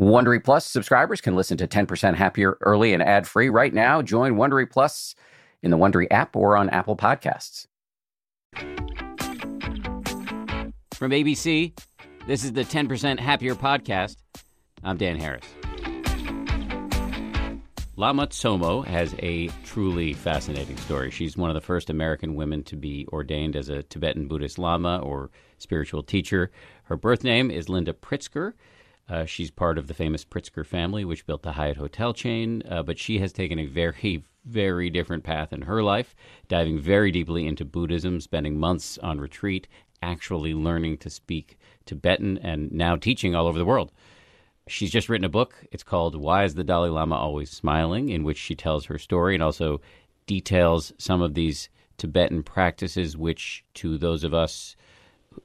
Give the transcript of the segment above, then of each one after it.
Wondery Plus subscribers can listen to 10% Happier early and ad free right now. Join Wondery Plus in the Wondery app or on Apple Podcasts. From ABC, this is the 10% Happier podcast. I'm Dan Harris. Lama Tsomo has a truly fascinating story. She's one of the first American women to be ordained as a Tibetan Buddhist Lama or spiritual teacher. Her birth name is Linda Pritzker. Uh, she's part of the famous Pritzker family, which built the Hyatt hotel chain, uh, but she has taken a very, very different path in her life, diving very deeply into Buddhism, spending months on retreat, actually learning to speak Tibetan, and now teaching all over the world. She's just written a book. It's called Why is the Dalai Lama Always Smiling, in which she tells her story and also details some of these Tibetan practices, which to those of us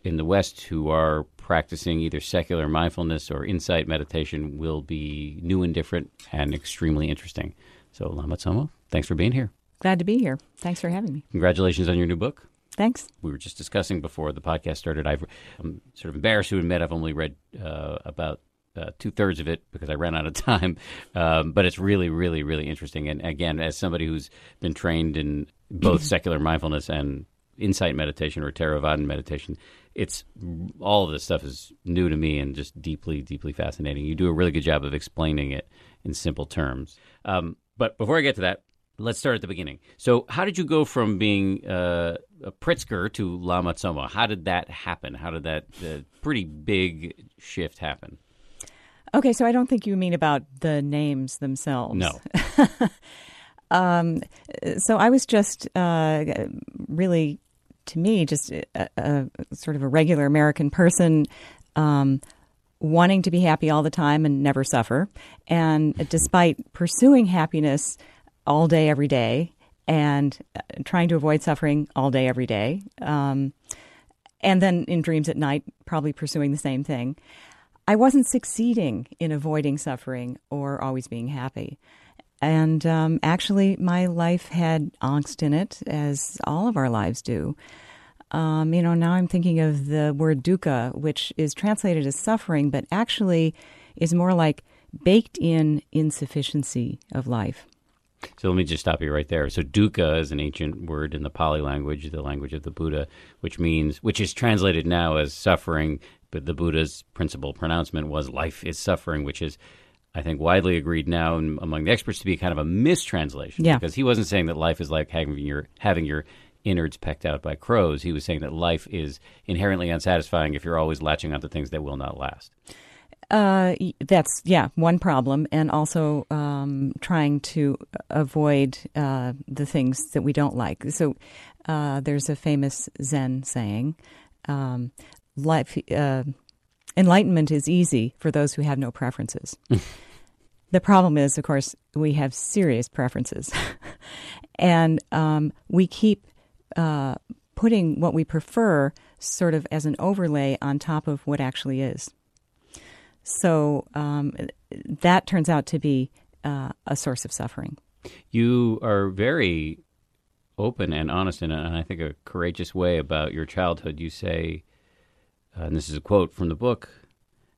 in the West who are practicing either secular mindfulness or insight meditation will be new and different and extremely interesting. So, Lama Tsomo, thanks for being here. Glad to be here. Thanks for having me. Congratulations on your new book. Thanks. We were just discussing before the podcast started. i am sort of embarrassed to admit I've only read uh, about uh, two thirds of it because I ran out of time. Um, but it's really, really, really interesting. And again, as somebody who's been trained in both secular mindfulness and insight meditation or Theravada meditation, it's all of this stuff is new to me and just deeply, deeply fascinating. You do a really good job of explaining it in simple terms. Um, but before I get to that, let's start at the beginning. So, how did you go from being uh, a Pritzker to Lama Tsomo? How did that happen? How did that uh, pretty big shift happen? Okay, so I don't think you mean about the names themselves. No. um, so I was just uh, really to me, just a, a, sort of a regular American person, um, wanting to be happy all the time and never suffer. And despite pursuing happiness all day, every day, and uh, trying to avoid suffering all day, every day, um, and then in dreams at night, probably pursuing the same thing, I wasn't succeeding in avoiding suffering or always being happy. And um, actually, my life had angst in it, as all of our lives do. Um, you know, now I'm thinking of the word dukkha, which is translated as suffering, but actually is more like baked in insufficiency of life. So let me just stop you right there. So dukkha is an ancient word in the Pali language, the language of the Buddha, which means, which is translated now as suffering. But the Buddha's principal pronouncement was life is suffering, which is I think, widely agreed now among the experts to be kind of a mistranslation. Yeah. Because he wasn't saying that life is like having your having your innards pecked out by crows. He was saying that life is inherently unsatisfying if you're always latching onto things that will not last. Uh, that's yeah one problem, and also um, trying to avoid uh, the things that we don't like. So uh, there's a famous Zen saying, um, "Life." Uh, enlightenment is easy for those who have no preferences. The problem is, of course, we have serious preferences. and um, we keep uh, putting what we prefer sort of as an overlay on top of what actually is. So um, that turns out to be uh, a source of suffering. You are very open and honest in, and I think a courageous way about your childhood. You say, uh, and this is a quote from the book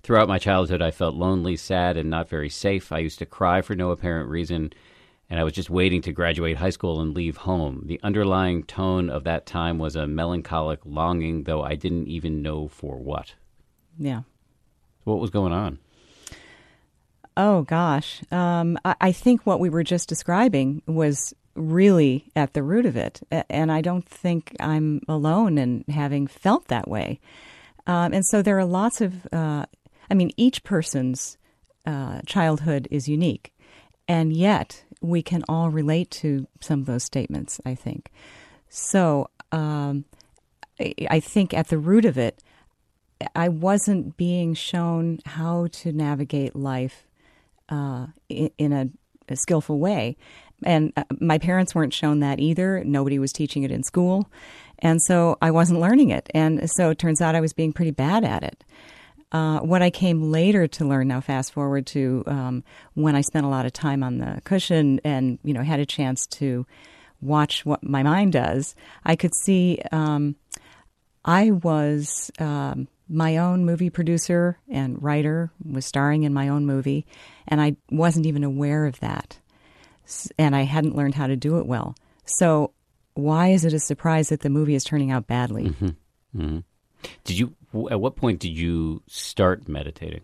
Throughout my childhood, I felt lonely, sad, and not very safe. I used to cry for no apparent reason, and I was just waiting to graduate high school and leave home. The underlying tone of that time was a melancholic longing, though I didn't even know for what. Yeah. What was going on? Oh, gosh. Um, I, I think what we were just describing was really at the root of it. And I don't think I'm alone in having felt that way. Um, and so there are lots of uh, I mean, each person's uh, childhood is unique, and yet we can all relate to some of those statements, I think. So um, I think at the root of it, I wasn't being shown how to navigate life uh, in, a, a, skillful way. And uh, my parents weren't shown that either. Nobody was teaching it in school. And so I wasn't learning it. And so it turns out I was being pretty bad at it. Uh, what I came later to learn, now fast forward to um, when I spent a lot of time on the cushion and you know had a chance to watch what my mind does, I could see um, I was um, my own movie producer and writer, was starring in my own movie, and I wasn't even aware of that. And I hadn't learned how to do it well. So, why is it a surprise that the movie is turning out badly? Mm-hmm. Mm-hmm. Did you, at what point did you start meditating?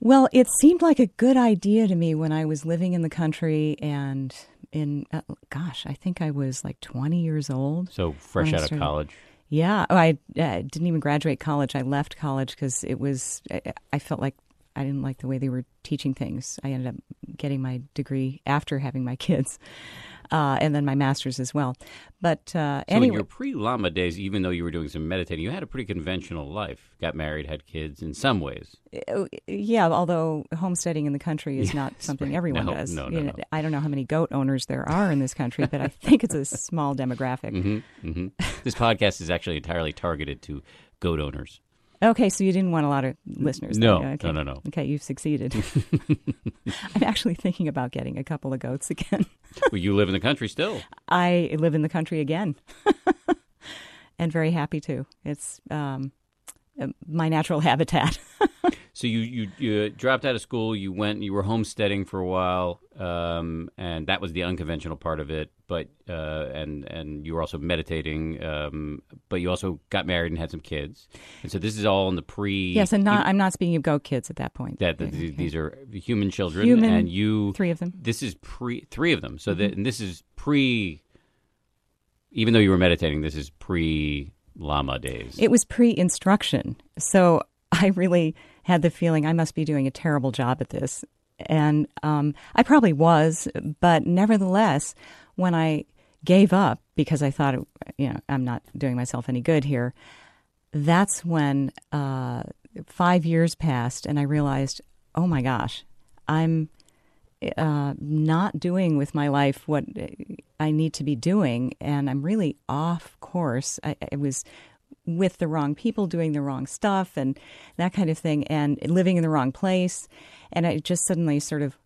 Well, it seemed like a good idea to me when I was living in the country and in, uh, gosh, I think I was like 20 years old. So fresh out of college? Yeah. Oh, I uh, didn't even graduate college. I left college because it was, I, I felt like I didn't like the way they were teaching things. I ended up getting my degree after having my kids uh, and then my master's as well. But uh, so anyway, in your pre-Lama days, even though you were doing some meditating, you had a pretty conventional life. Got married, had kids. In some ways, uh, yeah. Although homesteading in the country is Yes, not something right. everyone No, does. no, You no, know, no. I don't know how many goat owners there are in this country, but I think it's a small demographic. hmm hmm this podcast is actually entirely targeted to goat owners. Okay, so you didn't want a lot of listeners. No, okay. no, no, no. Okay, you've succeeded. I'm actually thinking about getting a couple of goats again. well, you live in the country still. I live in the country again, and very happy to. It's um, uh, my natural habitat. So you, you you dropped out of school. You went. You were homesteading for a while, um, and that was the unconventional part of it. But uh, and and you were also meditating. Um, but you also got married and had some kids. And so this is all in the pre. yes, and not, I'm not speaking of goat kids at that point. that, that Okay. these- are human children, Human- and you three of them. This is pre three of them. So Mm-hmm. that and this is pre. Even though you were meditating, this is pre Lama days. It was pre-instruction, so I really had the feeling I must be doing a terrible job at this, and um, I probably was. But nevertheless, when I gave up because I thought, you know, I'm not doing myself any good here, that's when uh, five years passed, and I realized, oh my gosh, I'm uh, not doing with my life what I need to be doing, and I'm really off course. I, I was with the wrong people, doing the wrong stuff, and that kind of thing, and living in the wrong place. And I just suddenly sort of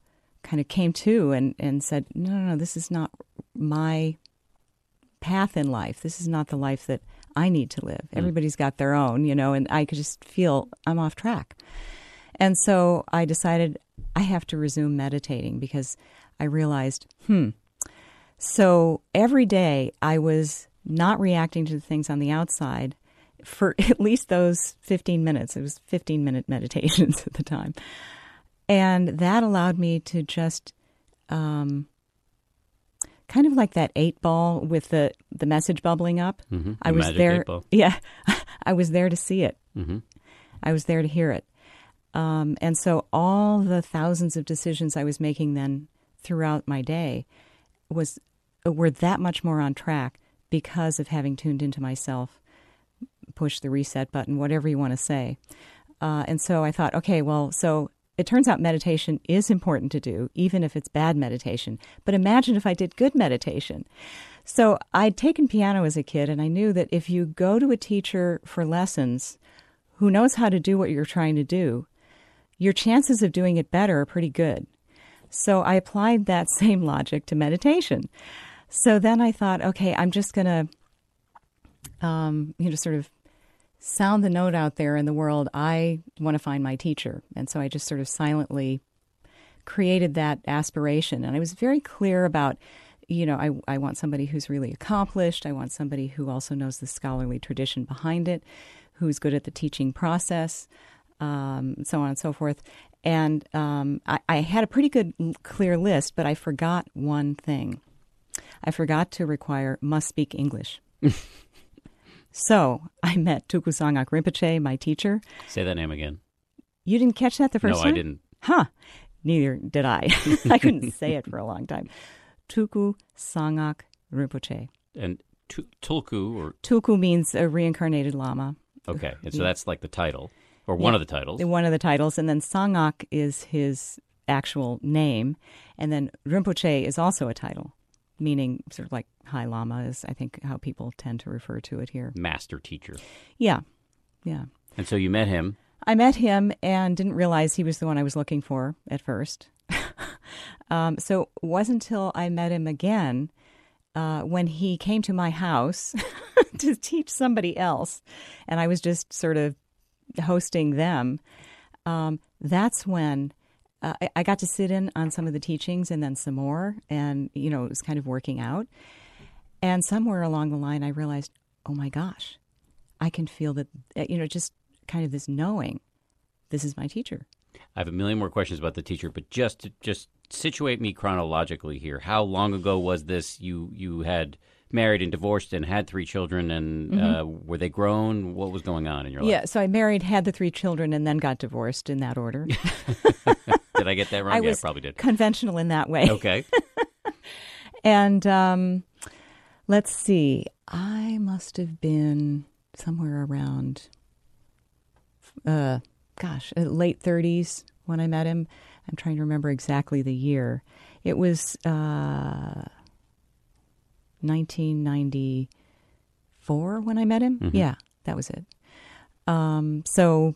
kind of came to and, and said, no, no, no, this is not my path in life. This is not the life that I need to live. Everybody's got their own, you know, and I could just feel I'm off track. And so I decided I have to resume meditating because I realized, hmm. So every day I was not reacting to the things on the outside for at least those 15 minutes. It was 15 minute meditations at the time. And that allowed me to just um, kind of like that eight ball with the, the message bubbling up. Mhm, I the was there. Yeah. I was there to see it. hmm I was there to hear it. Um, and so all the thousands of decisions I was making then throughout my day was were that much more on track because of having tuned into myself, push the reset button, whatever you want to say. Uh, and so I thought, okay, well, so it turns out meditation is important to do, even if it's bad meditation. But imagine if I did good meditation. So I'd taken piano as a kid, and I knew that if you go to a teacher for lessons who knows how to do what you're trying to do, your chances of doing it better are pretty good. So I applied that same logic to meditation. So then I thought, okay, I'm just going to, um, you know, sort of sound the note out there in the world. I want to find my teacher. And so I just sort of silently created that aspiration. And I was very clear about, you know, I, I want somebody who's really accomplished. I want somebody who also knows the scholarly tradition behind it, who's good at the teaching process, um, so on and so forth. And um, I, I had a pretty good, clear list, but I forgot one thing. I forgot to require must speak English. so I met Tuku Sangak Rinpoche, my teacher. Say that name again. You didn't catch that the first no, time? No, I didn't. Huh. Neither did I. I couldn't say it for a long time. Tuku Sangak Rinpoche. And tu- Tulku, or Tuku means a reincarnated lama. okay, and so that's like the title, or one Yeah. of the titles. One of the titles. And then Sangak is his actual name. And then Rinpoche is also a title, meaning sort of like High Lama is, I think, how people tend to refer to it here. Master teacher. Yeah. Yeah. And so you met him. I met him and didn't realize he was the one I was looking for at first. um, so it wasn't until I met him again uh, when he came to my house to teach somebody else, and I was just sort of hosting them. Um, that's when uh, I, I got to sit in on some of the teachings and then some more, and you know it was kind of working out. And somewhere along the line, I realized, oh my gosh, I can feel that uh, you know just kind of this knowing, this is my teacher. I have a million more questions about the teacher, but just to, just situate me chronologically here. How long ago was this? You you had married and divorced and had three children, and Mm-hmm. uh, were they grown? What was going on in your life? Yeah, so I married, had the three children, and then got divorced in that order. Did I get that wrong? I yeah, was I probably did. conventional in that way. Okay. And um, let's see, I must have been somewhere around, uh, gosh, uh, late 30s when I met him. I'm trying to remember exactly the year. It was uh, 1994 when I met him. Yeah, that was it. Um, so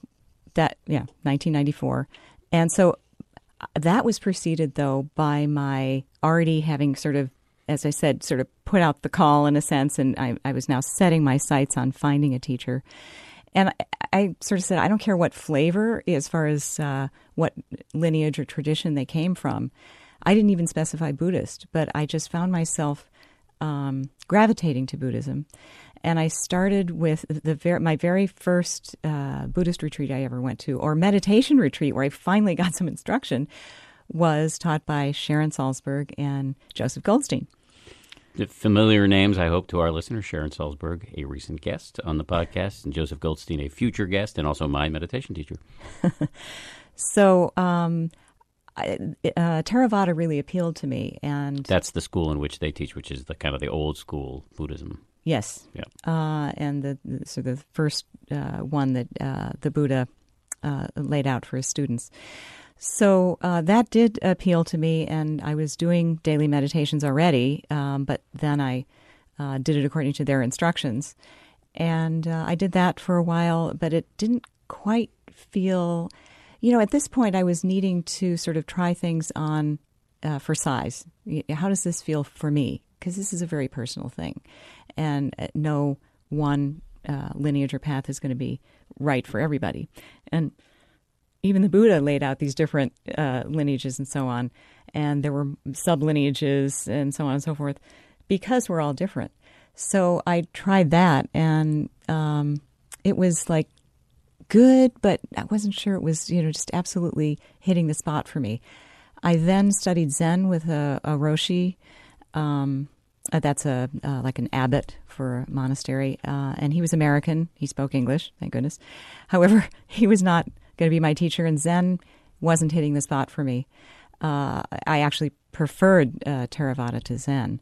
that, yeah, 1994. And so that was preceded, though, by my already having sort of, as I said, sort of put out the call in a sense, and I, I was now setting my sights on finding a teacher. And I, I sort of said, I don't care what flavor, as far as uh, what lineage or tradition they came from. I didn't even specify Buddhist, but I just found myself um, gravitating to Buddhism. And I started with the ver- my very first uh, Buddhist retreat I ever went to, or meditation retreat, where I finally got some instruction, was taught by Sharon Salzberg and Joseph Goldstein. The familiar names, I hope, to our listeners Sharon Salzberg, a recent guest on the podcast, and Joseph Goldstein, a future guest, and also my meditation teacher. So um, I, uh, Theravada really appealed to me, and That's the school in which they teach, which is the kind of the old school Buddhism. Yes, Yeah. uh, and the, so the first uh, one that uh, the Buddha uh, laid out for his students. So uh, that did appeal to me, and I was doing daily meditations already, um, but then I uh, did it according to their instructions, and uh, I did that for a while, but it didn't quite feel. You know, at this point, I was needing to sort of try things on uh, for size. How does this feel for me? Because this is a very personal thing, and uh, no one uh, lineage or path is going to be right for everybody. And even the Buddha laid out these different uh, lineages and so on, and there were sub lineages and so on and so forth, because we're all different. So I tried that, and um, it was like good, but I wasn't sure it was you know just absolutely hitting the spot for me. I then studied Zen with a, a Roshi. Um, uh, that's a uh, like an abbot for a monastery, uh, and he was American. He spoke English, thank goodness. However, he was not going to be my teacher, and Zen wasn't hitting the spot for me. Uh, I actually preferred uh, Theravada to Zen.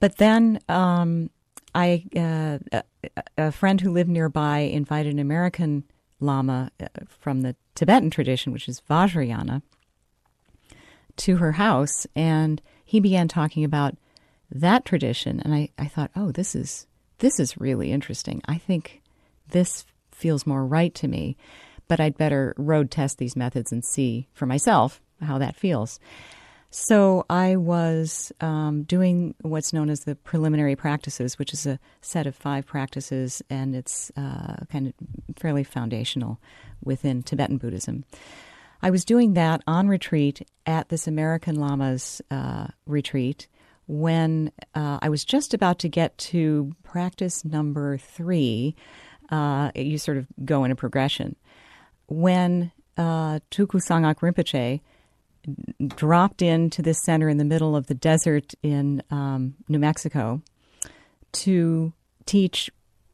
But then um, I, uh, friend who lived nearby invited an American Lama from the Tibetan tradition, which is Vajrayana, to her house, and he began talking about that tradition. And I, I thought, oh, this is this is really interesting. I think this feels more right to me, but I'd better road test these methods and see for myself how that feels. So I was um, doing what's known as the preliminary practices, which is a set of five practices, and it's uh, kind of fairly foundational within Tibetan Buddhism. I was doing that on retreat at this American Lama's uh, retreat when uh, I was just about to get to practice number three. Uh, you sort of go in a progression. When uh, Tuku Sangak Rinpoche dropped into this center in the middle of the desert in um, New Mexico to teach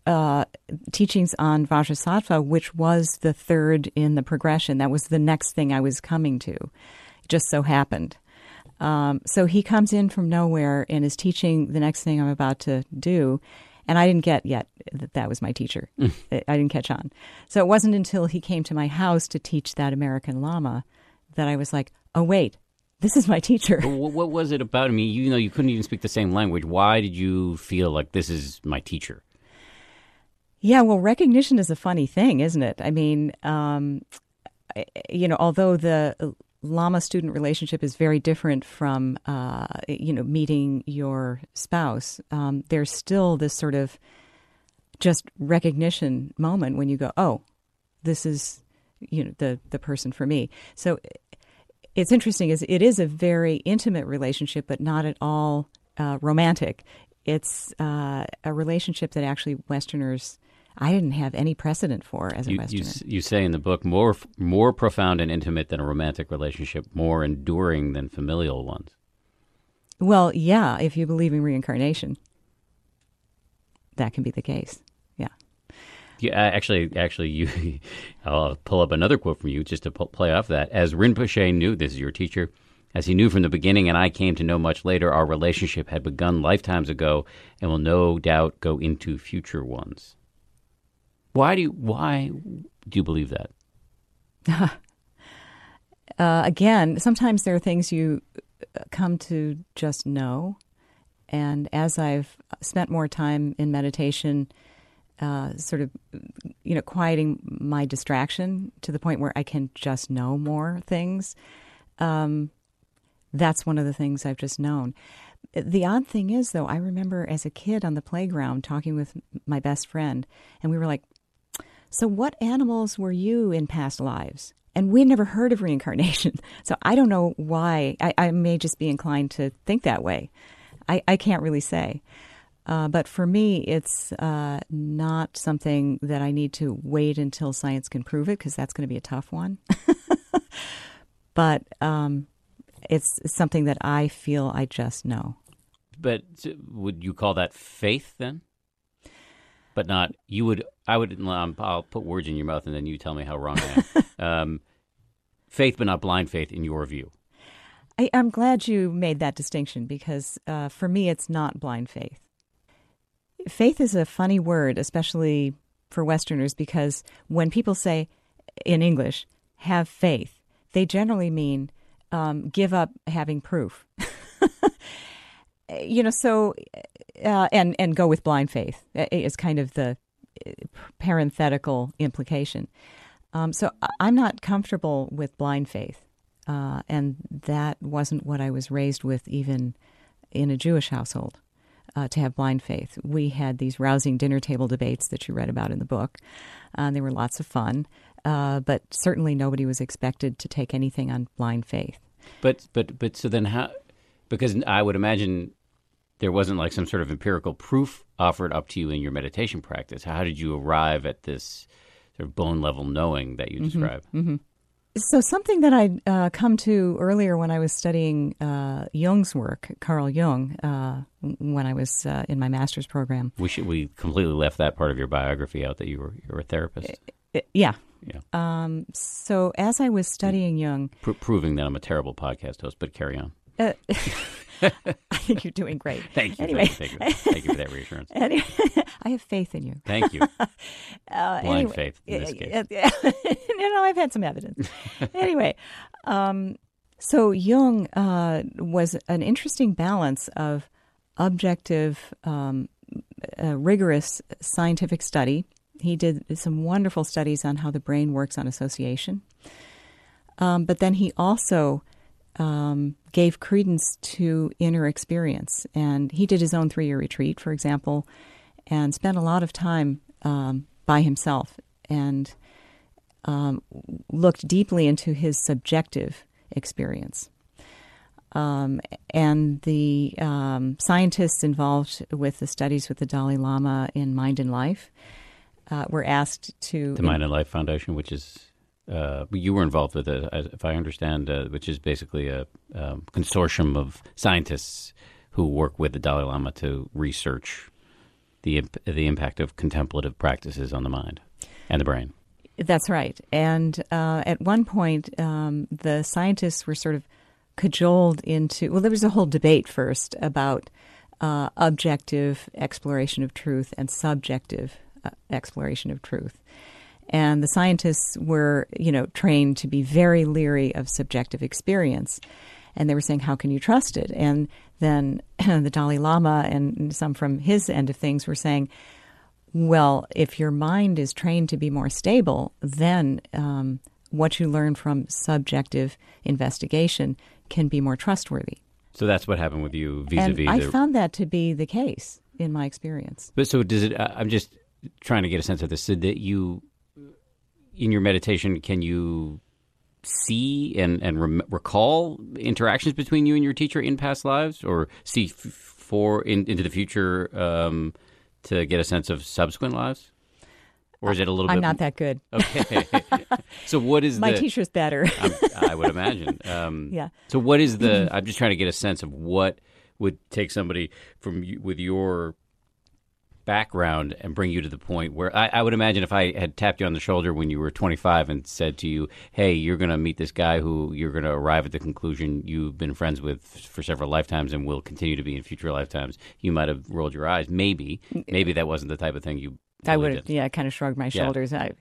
uh, teachings on Vajrasattva, which was the third in the progression. That was the next thing I was coming to. It just so happened. Um, so he comes in from nowhere and is teaching the next thing I'm about to do. And I didn't get yet that that was my teacher. I I didn't catch on. So it wasn't until he came to my house to teach that American Lama that I was like, oh, wait, this is my teacher. What, what was it about? I mean, you know, you couldn't even speak the same language. Why did you feel like this is my teacher? Yeah, well, recognition is a funny thing, isn't it? I mean, um, you know, although the Lama student relationship is very different from, uh, you know, meeting your spouse, um, there's still this sort of just recognition moment when you go, oh, this is you know the the person for me. So it's interesting is it is a very intimate relationship, but not at all uh, romantic. It's uh, a relationship that actually Westerners. I didn't have any precedent for as a You, Westerner. you, you say in the book more more profound and intimate than a romantic relationship, more enduring than familial ones. well, yeah, if you believe in reincarnation, that can be the case. Yeah. Yeah, actually, actually, you. I'll pull up another quote from you just to play off that. As Rinpoche knew, this is your teacher, as he knew from the beginning, and I came to know much later, our relationship had begun lifetimes ago, and will no doubt go into future ones. Why do you, why do you believe that? uh, again, sometimes there are things you uh, come to just know. And as I've spent more time in meditation, uh, sort of, you know, quieting my distraction to the point where I can just know more things, um, that's one of the things I've just known. The odd thing is, though, I remember as a kid on the playground talking with my best friend, and we were like, so, what animals were you in past lives? And we never heard of reincarnation. So, I don't know why. I, I may just be inclined to think that way. I, I can't really say. Uh, but for me, it's uh, not something that I need to wait until science can prove it, because that's going to be a tough one. but um, it's something that I feel I just know. But would you call that faith then? But not you would. I would. Um, I'll put words in your mouth, and then you tell me how wrong I am. um, faith, but not blind faith, in your view. I, I'm glad you made that distinction because uh, for me, it's not blind faith. Faith is a funny word, especially for Westerners, because when people say in English, have faith, they generally mean um, give up having proof. you know, so, uh, and, and go with blind faith uh, is kind of the uh, parenthetical implication. Um, so I'm not comfortable with blind faith. Uh, and that wasn't what I was raised with, even in a Jewish household, uh, to have blind faith. We had these rousing dinner table debates that you read about in the book, uh, and they were lots of fun. But certainly nobody was expected to take anything on blind faith. But but but so then how? Because I would imagine there wasn't like some sort of empirical proof offered up to you in your meditation practice. How did you arrive at this sort of bone level knowing that you describe? So, something that I'd uh, come to earlier when I was studying uh, Jung's work, Carl Jung, uh, when I was uh, in my master's program. We should we completely left that part of your biography out that you were you're a therapist, yeah. Yeah. Um, so, as I was studying Jung, Pro proving that I'm a terrible podcast host. But carry on. Uh, I think you're doing great. Thank you. Anyway. Thank you. Thank you for that reassurance. Anyway, I have faith in you. Thank you. Uh, Blind anyway, faith in this case. yeah. you know, I've had some evidence. anyway, um, so Jung uh, was an interesting balance of objective, um, uh, rigorous scientific study. He did some wonderful studies on how the brain works on association. Um, but then he also um, gave credence to inner experience. And he did his own three year retreat, for example, and spent a lot of time um, by himself and um, looked deeply into his subjective experience. Um, and the um, scientists involved with the studies with the Dalai Lama in Mind and Life uh, were asked to. The Mind and Life Foundation, which is uh, you were involved with it, if I understand, uh, which is basically a um, consortium of scientists who work with the Dalai Lama to research the imp- the impact of contemplative practices on the mind and the brain. That's right. And uh, at one point, um, the scientists were sort of cajoled into. Well, there was a whole debate first about uh, objective exploration of truth and subjective uh, exploration of truth. And the scientists were, you know, trained to be very leery of subjective experience. And they were saying, how can you trust it? And then the Dalai Lama and some from his end of things were saying, well, if your mind is trained to be more stable, then um, what you learn from subjective investigation can be more trustworthy. So that's what happened with you and vis-a-vis I the. found that to be the case in my experience. but so does it? Uh, I'm just trying to get a sense of this. So that you, in your meditation, can you see and and rem- recall interactions between you and your teacher in past lives, or see f- for in, into the future um, to get a sense of subsequent lives? Or is it a little I'm bit? not that good. Okay. so what is My the? teacher's better. I'm, would imagine. Um, Yeah. So what is the? I'm just trying to get a sense of what would take somebody from with your background and bring you to the point where I, I would imagine if I had tapped you on the shoulder when you were 25 and said to you, "Hey, you're going to meet this guy who you're going to arrive at the conclusion you've been friends with for several lifetimes and will continue to be in future lifetimes," you might have rolled your eyes. Maybe, mm-hmm. maybe that wasn't the type of thing you. I would, yeah, kind of shrugged my Yeah. shoulders. I,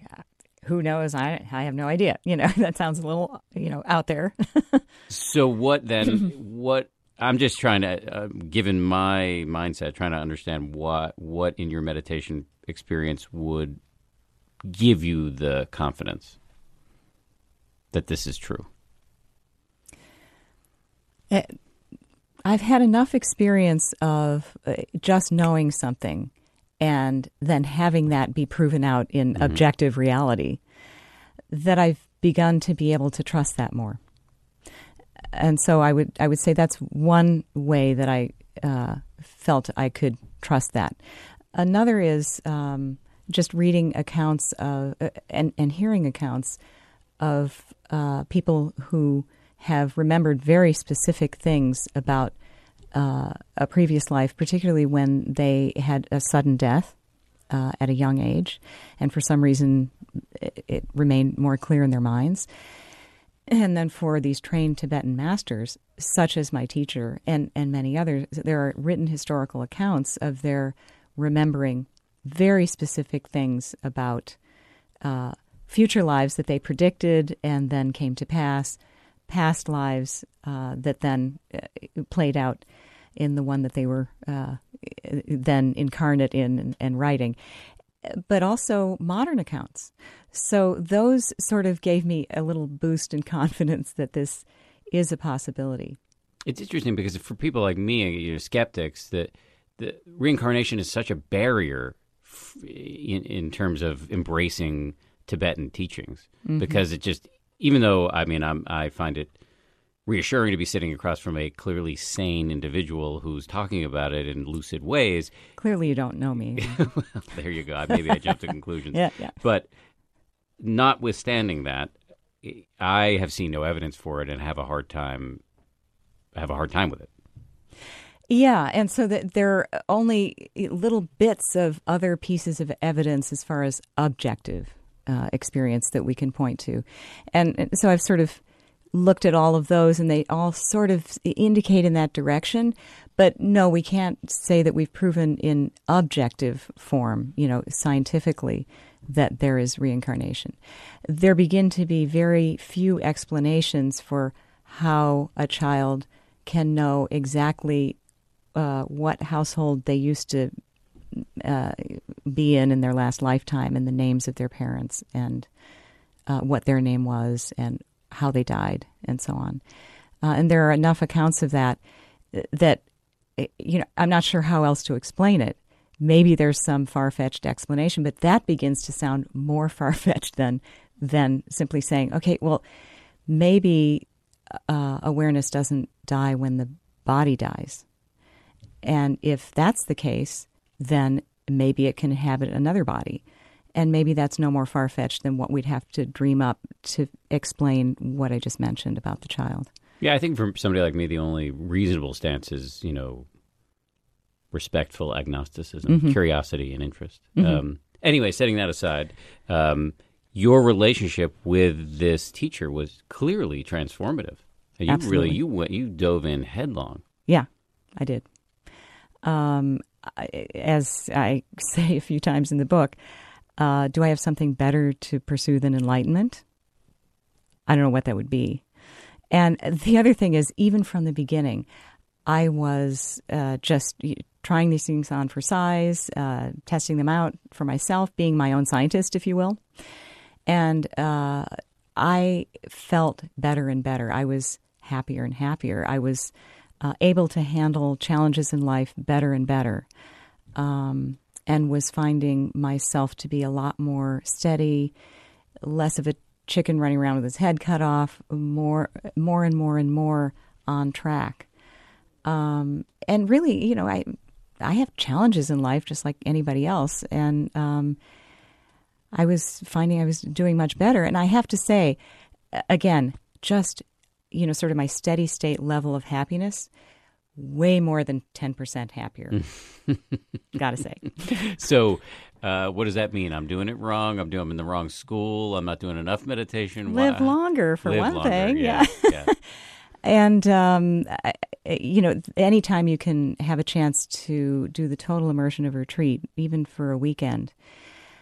who knows? I, I have no idea. You know, that sounds a little, you know, out there. So what then? what I'm just trying to, uh, given my mindset, trying to understand what what in your meditation experience would give you the confidence that this is true. I've had enough experience of uh, just knowing something and then having that be proven out in objective reality that I've begun to be able to trust that more. And so I would I would say that's one way that I uh, felt I could trust that. Another is um, just reading accounts of uh, and and hearing accounts of uh, people who have remembered very specific things about uh, a previous life, particularly when they had a sudden death uh, at a young age, and for some reason it, it remained more clear in their minds. And then for these trained Tibetan masters, such as my teacher and, and many others, there are written historical accounts of their remembering very specific things about uh, future lives that they predicted and then came to pass, past lives uh, that then uh, played out in the one that they were uh, then incarnate in and, and writing, but also modern accounts. So those sort of gave me a little boost in confidence that this is a possibility. It's interesting because for people like me, you know, skeptics, that the reincarnation is such a barrier f- in, in terms of embracing Tibetan teachings mm-hmm. because it just, even though I mean, I'm, I find it reassuring to be sitting across from a clearly sane individual who's talking about it in lucid ways. Clearly, you don't know me. well, there you go. Maybe I jumped to conclusions. yeah, yeah. But notwithstanding that, I have seen no evidence for it and have a hard time. Have a hard time with it. Yeah, and so that there are only little bits of other pieces of evidence as far as objective uh, experience that we can point to, and, and so I've sort of looked at all of those, and they all sort of indicate in that direction. But no, we can't say that we've proven in objective form, you know, scientifically, that there is reincarnation. There begin to be very few explanations for how a child can know exactly uh, what household they used to uh, be in in their last lifetime and the names of their parents and uh, what their name was and how they died and so on. Uh, and there are enough accounts of that that you know I'm not sure how else to explain it. Maybe there's some far-fetched explanation, but that begins to sound more far-fetched than than simply saying, okay, well, maybe uh, awareness doesn't die when the body dies. And if that's the case, then maybe it can inhabit another body. And maybe that's no more far fetched than what we'd have to dream up to explain what I just mentioned about the child. Yeah, I think for somebody like me, the only reasonable stance is, you know, respectful agnosticism, curiosity, and interest. Um, anyway, setting that aside, um, your relationship with this teacher was clearly transformative. And You Absolutely. really you went you dove in headlong. Yeah, I did. Um, I, as I say a few times in the book, uh, do I have something better to pursue than enlightenment? I don't know what that would be. And the other thing is, even from the beginning, I was uh, just trying these things on for size, uh, testing them out for myself, being my own scientist, if you will. And uh, I felt better and better. I was happier and happier. I was uh, able to handle challenges in life better and better. Um, and was finding myself to be a lot more steady, less of a chicken running around with his head cut off, more, more and more and more on track. Um, and really, you know, I, I have challenges in life just like anybody else, and um, I was finding I was doing much better. And I have to say, again, just you know, sort of my steady state level of happiness way more than 10% happier. Gotta say. So, uh, what does that mean? I'm doing it wrong. I'm doing I'm in the wrong school. I'm not doing enough meditation. Live Why- longer, for Live one longer, thing. Yeah. yeah. And, um, you know, anytime you can have a chance to do the total immersion of retreat, even for a weekend,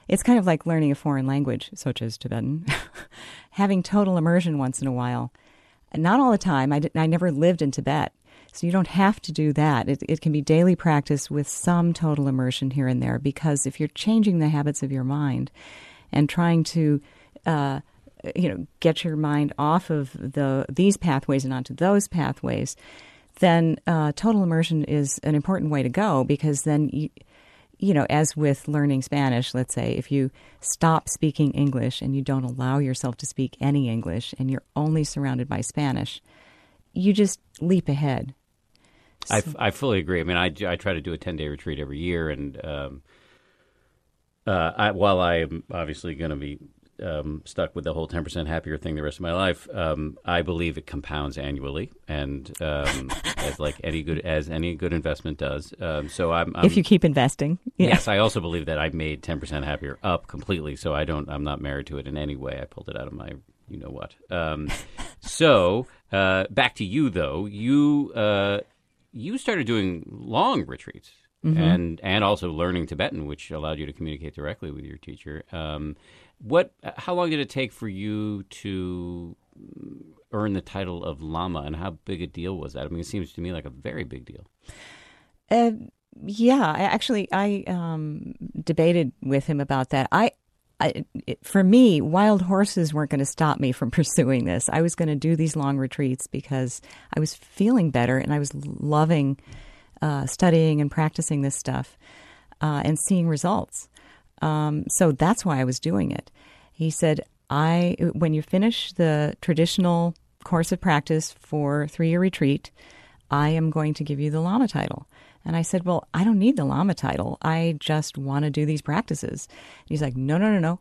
it's kind of like learning a foreign language, such as Tibetan. Having total immersion once in a while. Not all the time. I, did, I never lived in Tibet. So you don't have to do that. It, it can be daily practice with some total immersion here and there because if you're changing the habits of your mind and trying to uh, you know get your mind off of the these pathways and onto those pathways, then uh, total immersion is an important way to go because then you you know as with learning Spanish, let's say if you stop speaking English and you don't allow yourself to speak any English and you're only surrounded by Spanish, you just leap ahead. I, I fully agree. I mean, I, I try to do a 10 day retreat every year. And um, uh, I, while I am obviously going to be um, stuck with the whole 10% happier thing the rest of my life, um, I believe it compounds annually. And um, as like any good, as any good investment does. Um, so I'm, I'm if you keep investing. Yeah. Yes, I also believe that I made 10% happier up completely. So I don't, I'm not married to it in any way. I pulled it out of my, you know what. Um, so uh, back to you though. You, uh, you started doing long retreats and, and also learning Tibetan, which allowed you to communicate directly with your teacher. Um, what, how long did it take for you to earn the title of Lama and how big a deal was that? I mean, it seems to me like a very big deal. Uh, yeah, I, actually, I um, debated with him about that. I, I for me, wild horses weren't going to stop me from pursuing this. I was going to do these long retreats because I was feeling better and I was loving uh, studying and practicing this stuff uh, and seeing results. Um, so that's why I was doing it. He said, "I when you finish the traditional course of practice for three year retreat, I am going to give you the Lama title." And I said, Well, I don't need the Lama title. I just want to do these practices. And he's like, No, no, no, no.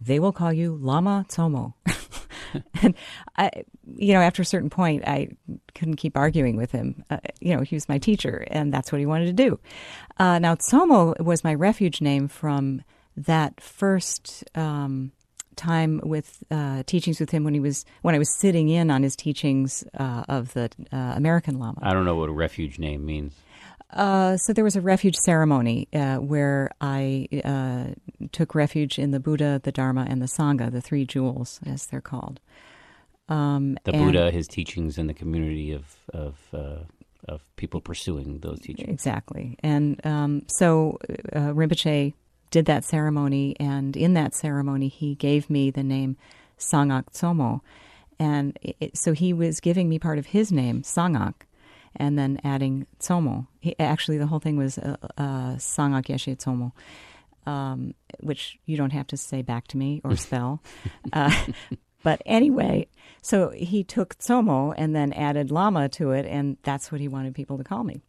They will call you Lama Tsomo. and I, you know, after a certain point, I couldn't keep arguing with him. Uh, you know, he was my teacher, and that's what he wanted to do. Uh, now, Tsomo was my refuge name from that first um, time with uh, teachings with him when he was when I was sitting in on his teachings uh, of the uh, American Lama. I don't know what a refuge name means. Uh, so there was a refuge ceremony uh, where I uh, took refuge in the Buddha, the Dharma, and the Sangha, the three jewels, as they're called. Um, the Buddha, his teachings, and the community of of uh, of people pursuing those teachings. Exactly. And um, so uh, Rinpoche did that ceremony, and in that ceremony, he gave me the name Sangak Tsomo. And it, so he was giving me part of his name, Sangak, and then adding Tsomo. He, actually, the whole thing was uh, uh, Sangak Yeshe Tsomo, um, which you don't have to say back to me or spell. uh, but anyway, so he took Tsomo and then added Lama to it, and that's what he wanted people to call me.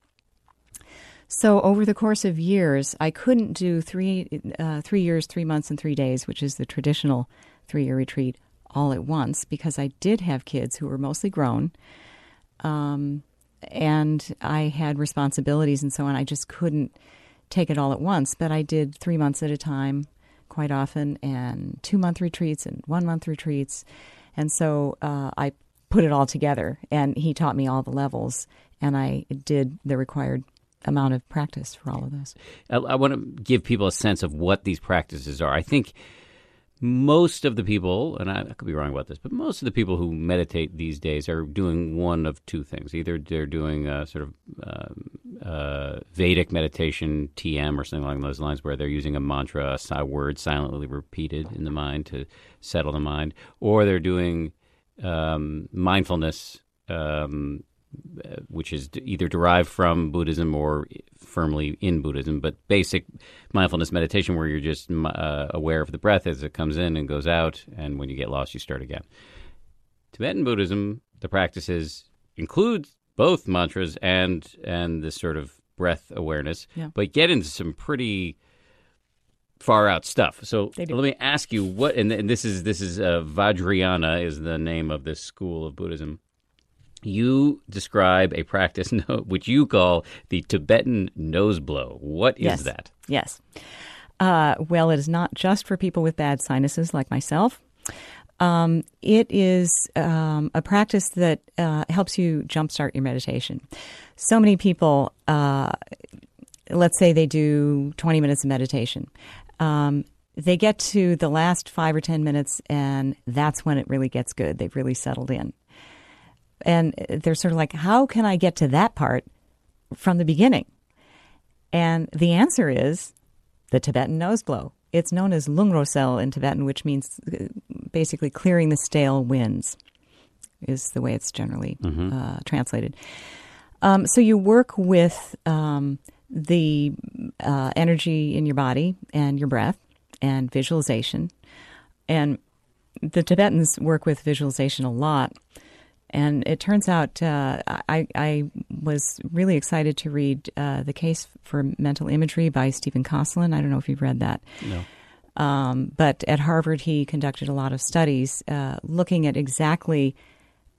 So over the course of years, I couldn't do three uh, three years, three months, and three days, which is the traditional three year retreat, all at once because I did have kids who were mostly grown, um, and I had responsibilities and so on. I just couldn't take it all at once, but I did three months at a time quite often, and two month retreats and one month retreats, and so uh, I put it all together. And he taught me all the levels, and I did the required amount of practice for all of those. I, I want to give people a sense of what these practices are. I think most of the people, and I, I could be wrong about this, but most of the people who meditate these days are doing one of two things. Either they're doing a sort of um, uh, Vedic meditation, TM, or something along those lines, where they're using a mantra, a word silently repeated in the mind to settle the mind, or they're doing um, mindfulness. Um, uh, which is either derived from Buddhism or firmly in Buddhism, but basic mindfulness meditation where you're just uh, aware of the breath as it comes in and goes out, and when you get lost, you start again. Tibetan Buddhism, the practices include both mantras and and this sort of breath awareness, Yeah. but get into some pretty far out stuff. So let me ask you what, and, and this is this is uh, Vajrayana is the name of this school of Buddhism. You describe a practice which you call the Tibetan nose blow. What is Yes. that? Yes. Uh, well, it is not just for people with bad sinuses like myself. Um, it is um, a practice that uh, helps you jumpstart your meditation. So many people, uh, let's say they do 20 minutes of meditation. Um, they get to the last five or 10 minutes, and that's when it really gets good. They've really settled in. And they're sort of like, how can I get to that part from the beginning? And the answer is the Tibetan nose blow. It's known as lungrosel in Tibetan, which means uh, basically clearing the stale winds, is the way it's generally uh, translated. Um, so you work with um, the uh, energy in your body and your breath and visualization. And the Tibetans work with visualization a lot. And it turns out uh, I, I was really excited to read uh, The Case for Mental Imagery by Stephen Kosslyn. I don't know if you've read that. No. Um, but at Harvard, he conducted a lot of studies uh, looking at exactly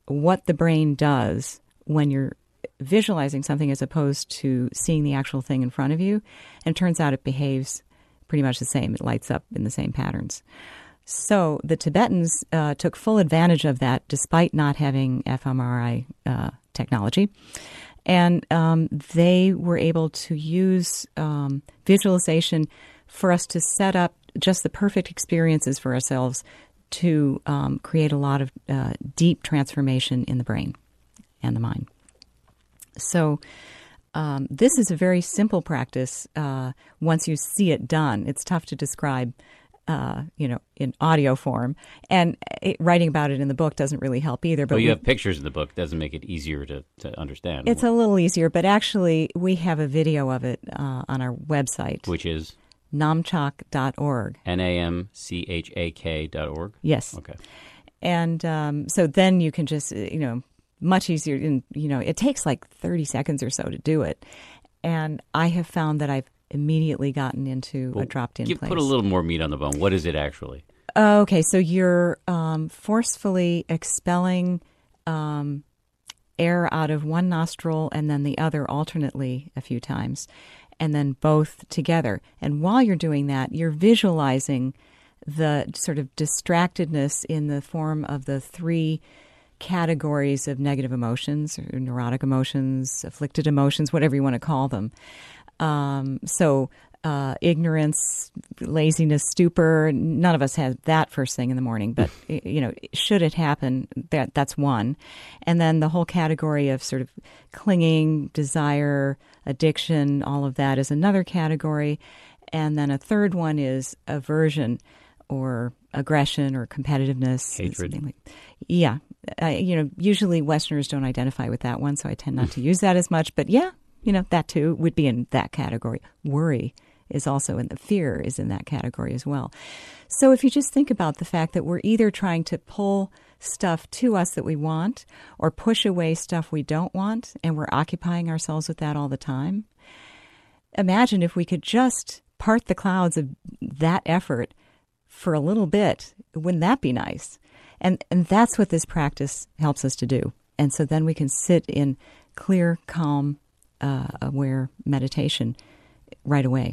what the brain does when you're visualizing something as opposed to seeing the actual thing in front of you. And it turns out it behaves pretty much the same, it lights up in the same patterns. So the Tibetans uh, took full advantage of that despite not having fMRI uh, technology. And um, they were able to use um, visualization for us to set up just the perfect experiences for ourselves to um, create a lot of uh, deep transformation in the brain and the mind. So, um, this is a very simple practice uh, once you see it done. It's tough to describe, uh, you know, in audio form. And it, writing about it in the book doesn't really help either. But But you we- have pictures in the book. Doesn't make it easier to, to understand. it's a little easier, but actually, we have a video of it uh, on our website, which is namchak.org. N A M C H A K dot org. Yes. Okay. And um, so then you can just, uh, you know, much easier. And, you know, it takes like 30 seconds or so to do it. And I have found that I've immediately gotten into a dropped in Give, place. put a little more meat on the bone. What is it actually? Okay, so you're um, forcefully expelling um, air out of one nostril and then the other alternately a few times, and then both together. And while you're doing that, you're visualizing the sort of distractedness in the form of the three categories of negative emotions or neurotic emotions, afflicted emotions, whatever you want to call them. Um, so, uh, ignorance, laziness, stupor. None of us have that first thing in the morning, but you know, should it happen, that that's one. And then the whole category of sort of clinging, desire, addiction, all of that is another category. And then a third one is aversion or aggression or competitiveness. Hatred. like- yeah. I, you know, usually Westerners don't identify with that one, so I tend not to use that as much. But yeah, you know, that too would be in that category. Worry is also in the fear is in that category as well. So if you just think about the fact that we're either trying to pull stuff to us that we want or push away stuff we don't want, and we're occupying ourselves with that all the time, imagine if we could just part the clouds of that effort for a little bit. Wouldn't that be nice? And and that's what this practice helps us to do. And so then we can sit in clear, calm, uh, aware meditation right away.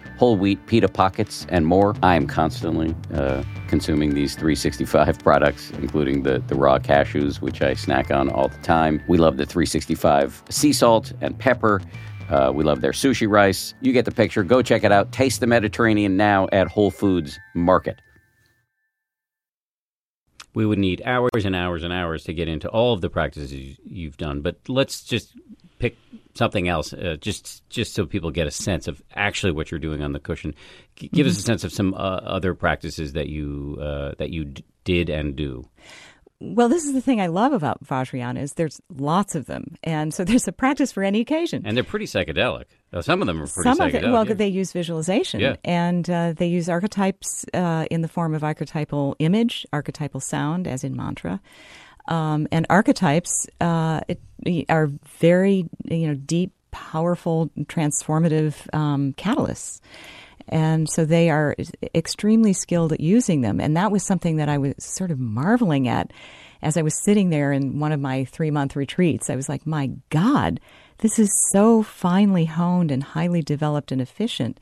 whole wheat pita pockets, and more. I am constantly uh, consuming these 365 products, including the, the raw cashews, which I snack on all the time. We love the 365 sea salt and pepper. Uh, we love their sushi rice. You get the picture. Go check it out. Taste the Mediterranean now at Whole Foods Market. We would need hours and hours and hours to get into all of the practices you've done, but let's just pick something else, uh, just just so people get a sense of actually what you're doing on the cushion. G- give mm-hmm. us a sense of some uh, other practices that you uh, that you d- did and do. Well, this is the thing I love about Vajrayana is there's lots of them, and so there's a practice for any occasion. And they're pretty psychedelic. Uh, some of them are pretty Some psychedelic. Of it, well, yeah. they use visualization, yeah. and uh, they use archetypes uh, in the form of archetypal image, archetypal sound, as in mantra. Um, and archetypes uh, it, are very, you know, deep, powerful, transformative um, catalysts. And so they are extremely skilled at using them. And that was something that I was sort of marveling at as I was sitting there in one of my three month retreats. I was like, my God, this is so finely honed and highly developed and efficient.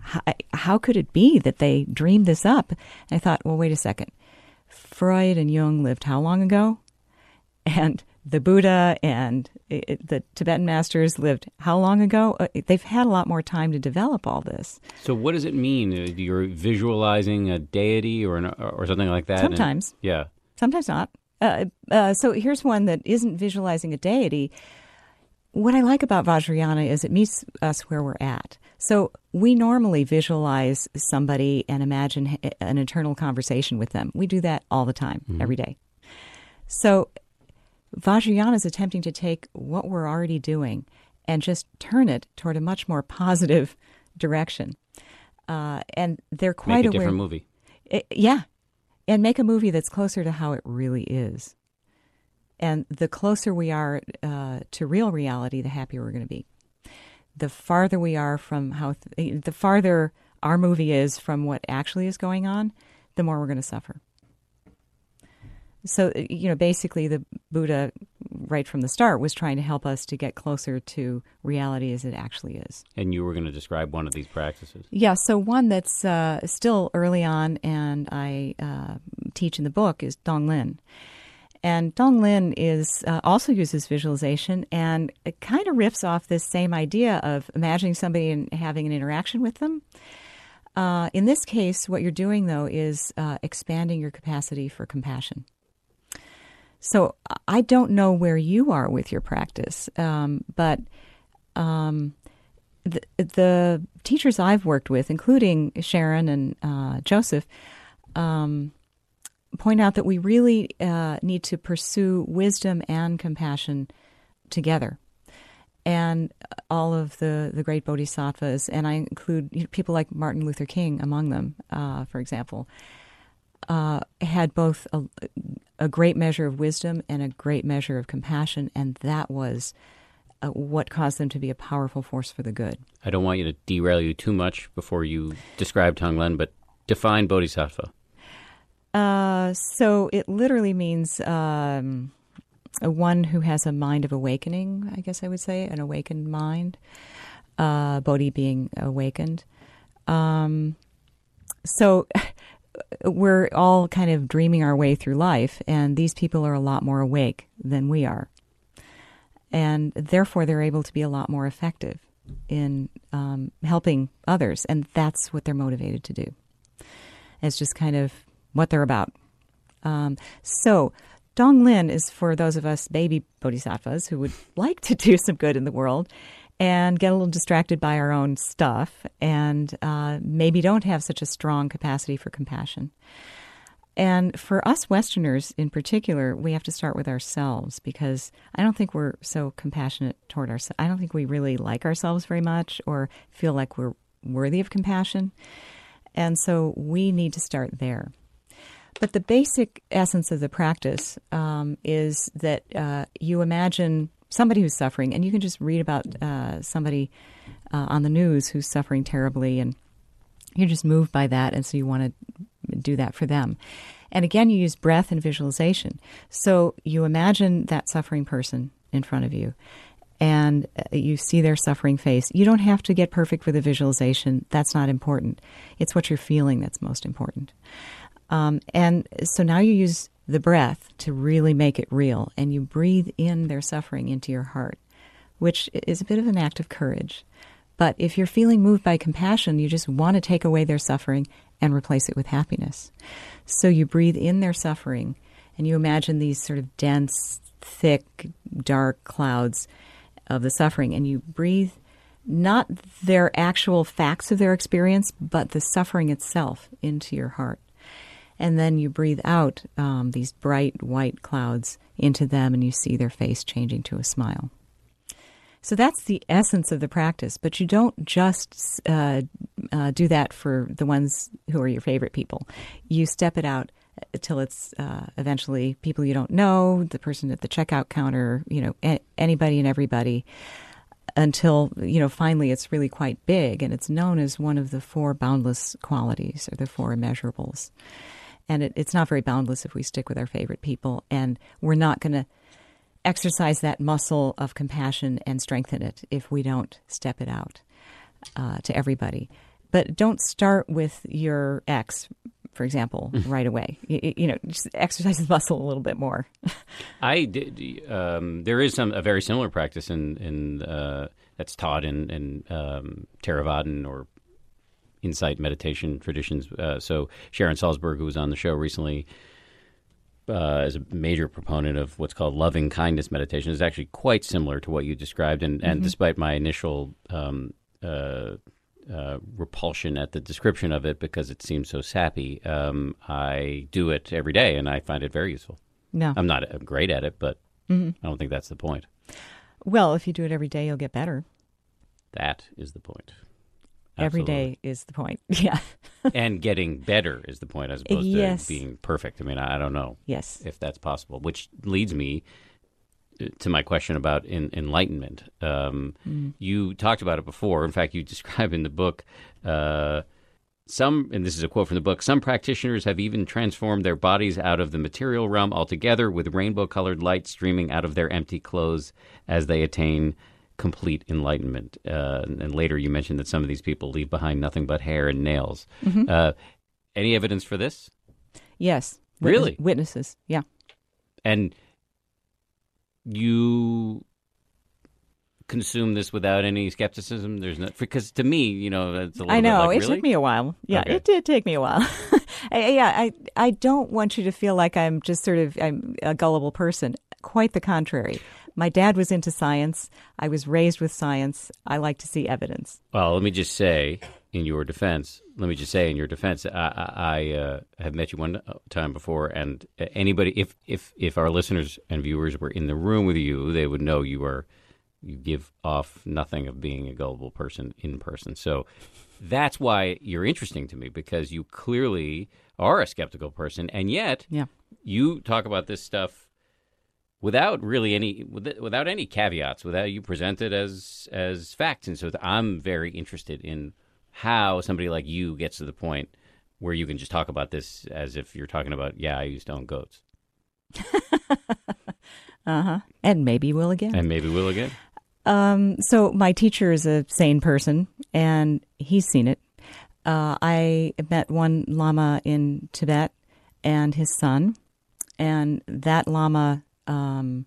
How, how could it be that they dreamed this up? And I thought, well, wait a second. Freud and Jung lived how long ago? And the Buddha and the Tibetan masters lived how long ago? Uh, they've had a lot more time to develop all this. So, what does it mean? Uh, you're visualizing a deity or an, or something like that? Sometimes, and, yeah. Sometimes not. Uh, uh, so here's one that isn't visualizing a deity. What I like about Vajrayana is it meets us where we're at. So we normally visualize somebody and imagine an internal conversation with them. We do that all the time, mm-hmm. every day. So Vajrayana is attempting to take what we're already doing and just turn it toward a much more positive direction. Uh, and they're quite make a aware. different movie. It, yeah, and make a movie that's closer to how it really is. And the closer we are uh, to real reality, the happier we're going to be. The farther we are from how, th- the farther our movie is from what actually is going on, the more we're going to suffer. So, you know, basically, the Buddha, right from the start, was trying to help us to get closer to reality as it actually is. And you were going to describe one of these practices. Yeah, so one that's uh, still early on and I uh, teach in the book is Tonglen. And Tonglen is uh, also uses visualization, and it kind of riffs off this same idea of imagining somebody and having an interaction with them. Uh, in this case, what you're doing though is uh, expanding your capacity for compassion. So I don't know where you are with your practice, um, but um, the, the, teachers I've worked with, including Sharon and uh, Joseph, um, point out that we really uh, need to pursue wisdom and compassion together. and all of the, the great bodhisattvas, and I include people like Martin Luther King among them, uh, for example, uh, had both a, a, great measure of wisdom and a great measure of compassion, and that was uh, what caused them to be a powerful force for the good. I don't want you to derail you too much before you describe Tonglen, but define bodhisattva. Uh, so it literally means um, one who has a mind of awakening, I guess I would say, an awakened mind, uh, Bodhi being awakened. Um, so we're all kind of dreaming our way through life, and these people are a lot more awake than we are. And therefore, they're able to be a lot more effective in um, helping others, and that's what they're motivated to do. It's just kind of what they're about. Um, so, Tonglen is for those of us baby bodhisattvas who would like to do some good in the world and get a little distracted by our own stuff and uh, maybe don't have such a strong capacity for compassion. And for us Westerners in particular, we have to start with ourselves because I don't think we're so compassionate toward ourselves. I don't think we really like ourselves very much or feel like we're worthy of compassion. And so we need to start there. But the basic essence of the practice um, is that uh, you imagine somebody who's suffering, and you can just read about uh, somebody uh, on the news who's suffering terribly, and you're just moved by that, and so you want to do that for them. And again, you use breath and visualization. So you imagine that suffering person in front of you, and uh, you see their suffering face. You don't have to get perfect with the visualization. That's not important. It's what you're feeling that's most important. Um, and so now you use the breath to really make it real, and you breathe in their suffering into your heart, which is a bit of an act of courage. But if you're feeling moved by compassion, you just want to take away their suffering and replace it with happiness. So you breathe in their suffering, and you imagine these sort of dense, thick, dark clouds of the suffering, and you breathe not their actual facts of their experience, but the suffering itself into your heart and then you breathe out um, these bright white clouds into them, and you see their face changing to a smile. So that's the essence of the practice, but you don't just uh, uh, do that for the ones who are your favorite people. You step it out till it's uh, eventually people you don't know, the person at the checkout counter, you know, a- anybody and everybody, until, you know, finally it's really quite big and it's known as one of the four boundless qualities or the four immeasurables and it, it's not very boundless if we stick with our favorite people. And we're not going to exercise that muscle of compassion and strengthen it if we don't step it out uh, to everybody. But don't start with your ex, for example, right away. You, you, know, just exercise the muscle a little bit more. I did. Um, there is some a very similar practice in in uh, that's taught in in um, Theravadan or insight meditation traditions. Uh, so Sharon Salzberg, who was on the show recently, uh, is a major proponent of what's called loving kindness meditation. is actually quite similar to what you described, and, and mm-hmm. despite my initial um, uh, uh, repulsion at the description of it because it seems so sappy, um, I do it every day, and I find it very useful. No, I'm not uh, great at it, but mm-hmm. I don't think that's the point. Well, if you do it every day, you'll get better. That is the point. Every day is the point. Yeah. and getting better is the point as opposed yes. to being perfect. I mean, I, don't know yes. if that's possible, which leads me uh, to my question about in, enlightenment. Um, mm. You talked about it before. In fact, you describe in the book uh, some, and this is a quote from the book some practitioners have even transformed their bodies out of the material realm altogether with rainbow colored light streaming out of their empty clothes as they attain complete enlightenment. Uh, and later you mentioned that some of these people leave behind nothing but hair and nails. Mm-hmm. Uh, any evidence for this? Yes. Witness- really? Witnesses, yeah. And you consume this without any skepticism? There's no because to me, you know, it's a little. I know like, it really? took me a while. Yeah, okay. it did take me a while. I, yeah, I I don't want you to feel like I'm just sort of I'm a gullible person. Quite the contrary. My dad was into science. I was raised with science. I like to see evidence. Well, let me just say, in your defense, let me just say, in your defense, I, I uh, have met you one time before, and anybody, if if if our listeners and viewers were in the room with you, they would know you are you give off nothing of being a gullible person in person. So that's why you're interesting to me because you clearly are a skeptical person, and yet Yeah. you talk about this stuff without really any without any caveats, without you present it as as facts. And so I'm very interested in how somebody like you gets to the point where you can just talk about this as if you're talking about, yeah, I used to own goats, Uh huh. And maybe will again. and maybe will again. Um, so my teacher is a sane person, and he's seen it. Uh, I met one lama in Tibet and his son, and that lama, um,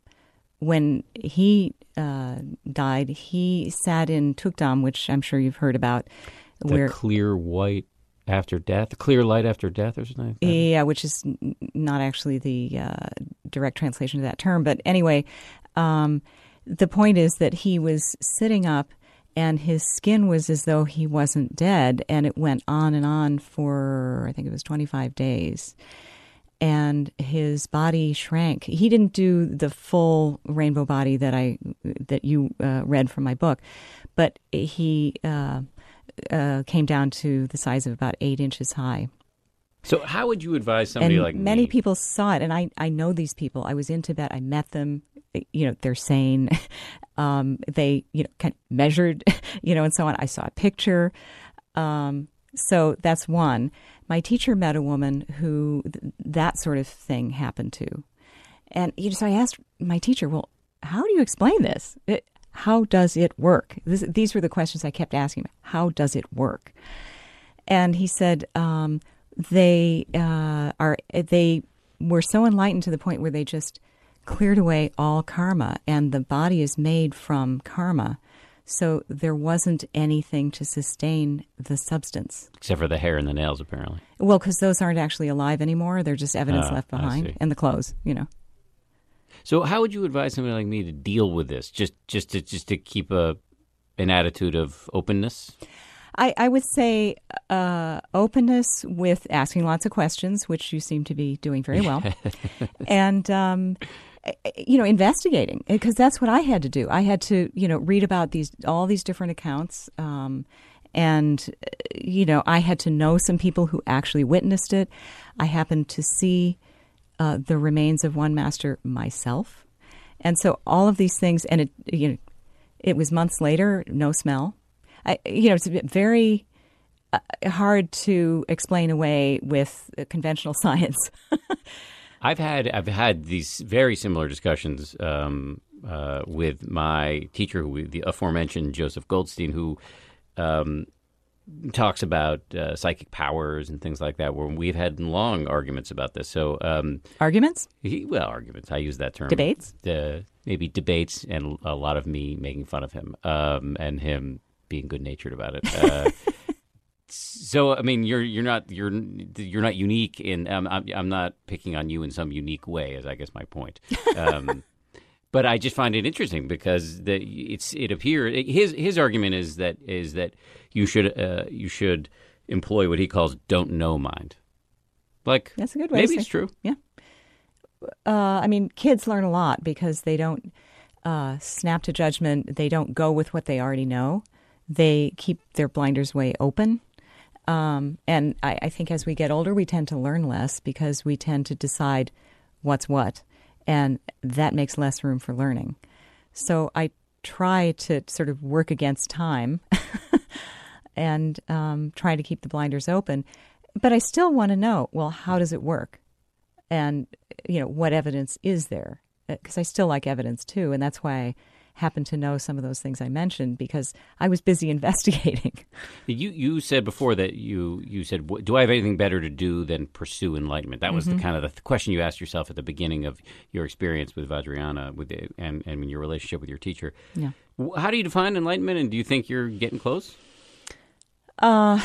when he uh, died, he sat in Tukdam, which I'm sure you've heard about, The where clear white after death, the clear light after death, or something. Like that. Yeah, which is not actually the uh, direct translation of that term. But anyway, um, the point is that he was sitting up and his skin was as though he wasn't dead. And it went on and on for, I think it was 25 days. And his body shrank. He didn't do the full rainbow body that I that you uh, read from my book, but he uh, uh, came down to the size of about eight inches high. So, how would you advise somebody and like many me? people saw it and I, I know these people. I was in tibet. I met them. You know they're sane. Um, they you know kind of measured you know and so on. I saw a picture. Um, so that's one my teacher met a woman who th- that sort of thing happened to. And you know so i asked my teacher well how do you explain this? It, how does it work? This, these were the questions i kept asking him how does it work? And he said um, they uh, are they were so enlightened to the point where they just cleared away all karma, and the body is made from karma. So there wasn't anything to sustain the substance. Except for the hair and the nails, apparently. Well, because those aren't actually alive anymore; they're just evidence Ah, left behind, and the clothes. You know. So, how would you advise somebody like me to deal with this? Just, just to, just to keep a an attitude of openness. I, I would say uh, openness with asking lots of questions, which you seem to be doing very well, and um, you know investigating because that's what I had to do. I had to you know read about these all these different accounts, um, and uh, you know I had to know some people who actually witnessed it. I happened to see uh, the remains of one master myself, and so all of these things, and it you know it was months later, no smell. I, you know, it's very uh, hard to explain away with uh, conventional science. I've had I've had these very similar discussions um, uh, with my teacher, who the aforementioned Joseph Goldstein, who um, talks about uh, psychic powers and things like that. Where we've had long arguments about this. So, um, Arguments, he, well, arguments. I use that term. debates. Uh, maybe debates, and a lot of me making fun of him, um, and him being good natured about it. So I mean, you're you're not you're you're not unique in. Um, I'm I'm not picking on you in some unique way, is I guess my point. Um, but I just find it interesting because the it's it appears his his argument is that is that you should uh, you should employ what he calls don't know mind. Like That's a good way. maybe it's true. Uh, I mean, kids learn a lot because they don't uh, snap to judgment. They don't go with what they already know. They keep their blinders way open. Um, and I, I think as we get older, we tend to learn less because we tend to decide what's what, and that makes less room for learning. So I try to sort of work against time and um, try to keep the blinders open. But I still want to know well, how does it work? And, you know, what evidence is there? Because I still like evidence too. And that's why I happen to know some of those things I mentioned because I was busy investigating. You you said before that you you said do I have anything better to do than pursue enlightenment? That was Mm-hmm. the kind of the th- question you asked yourself at the beginning of your experience with Vajrayana with the, and and your relationship with your teacher. Yeah. How do you define enlightenment, and do you think you're getting close? Uh,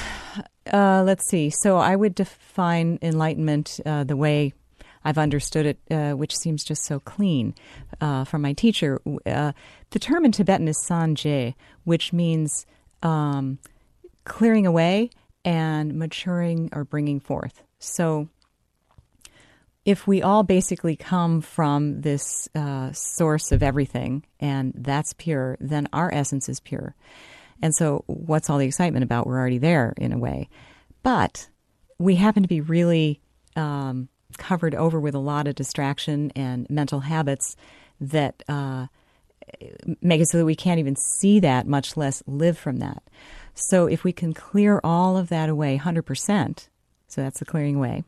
uh, let's see. So I would define enlightenment uh, the way I've understood it, uh, which seems just so clean uh, from my teacher. Uh, the term in Tibetan is sangye, which means um, clearing away and maturing or bringing forth. So if we all basically come from this uh, source of everything and that's pure, then our essence is pure. And so, what's all the excitement about? We're already there in a way. But we happen to be really um, covered over with a lot of distraction and mental habits that uh, make it so that we can't even see that, much less live from that. So, if we can clear all of that away 100%, so that's the clearing away,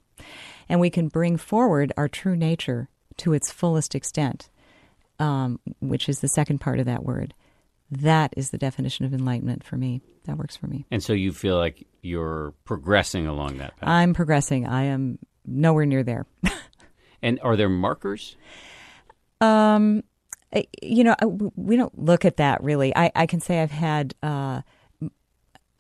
and we can bring forward our true nature to its fullest extent, um, which is the second part of that word. That is the definition of enlightenment for me. That works for me. And so you feel like you're progressing along that path. I'm progressing. I am nowhere near there. and are there markers? Um, you know, we don't look at that really. I, I can say I've had, uh,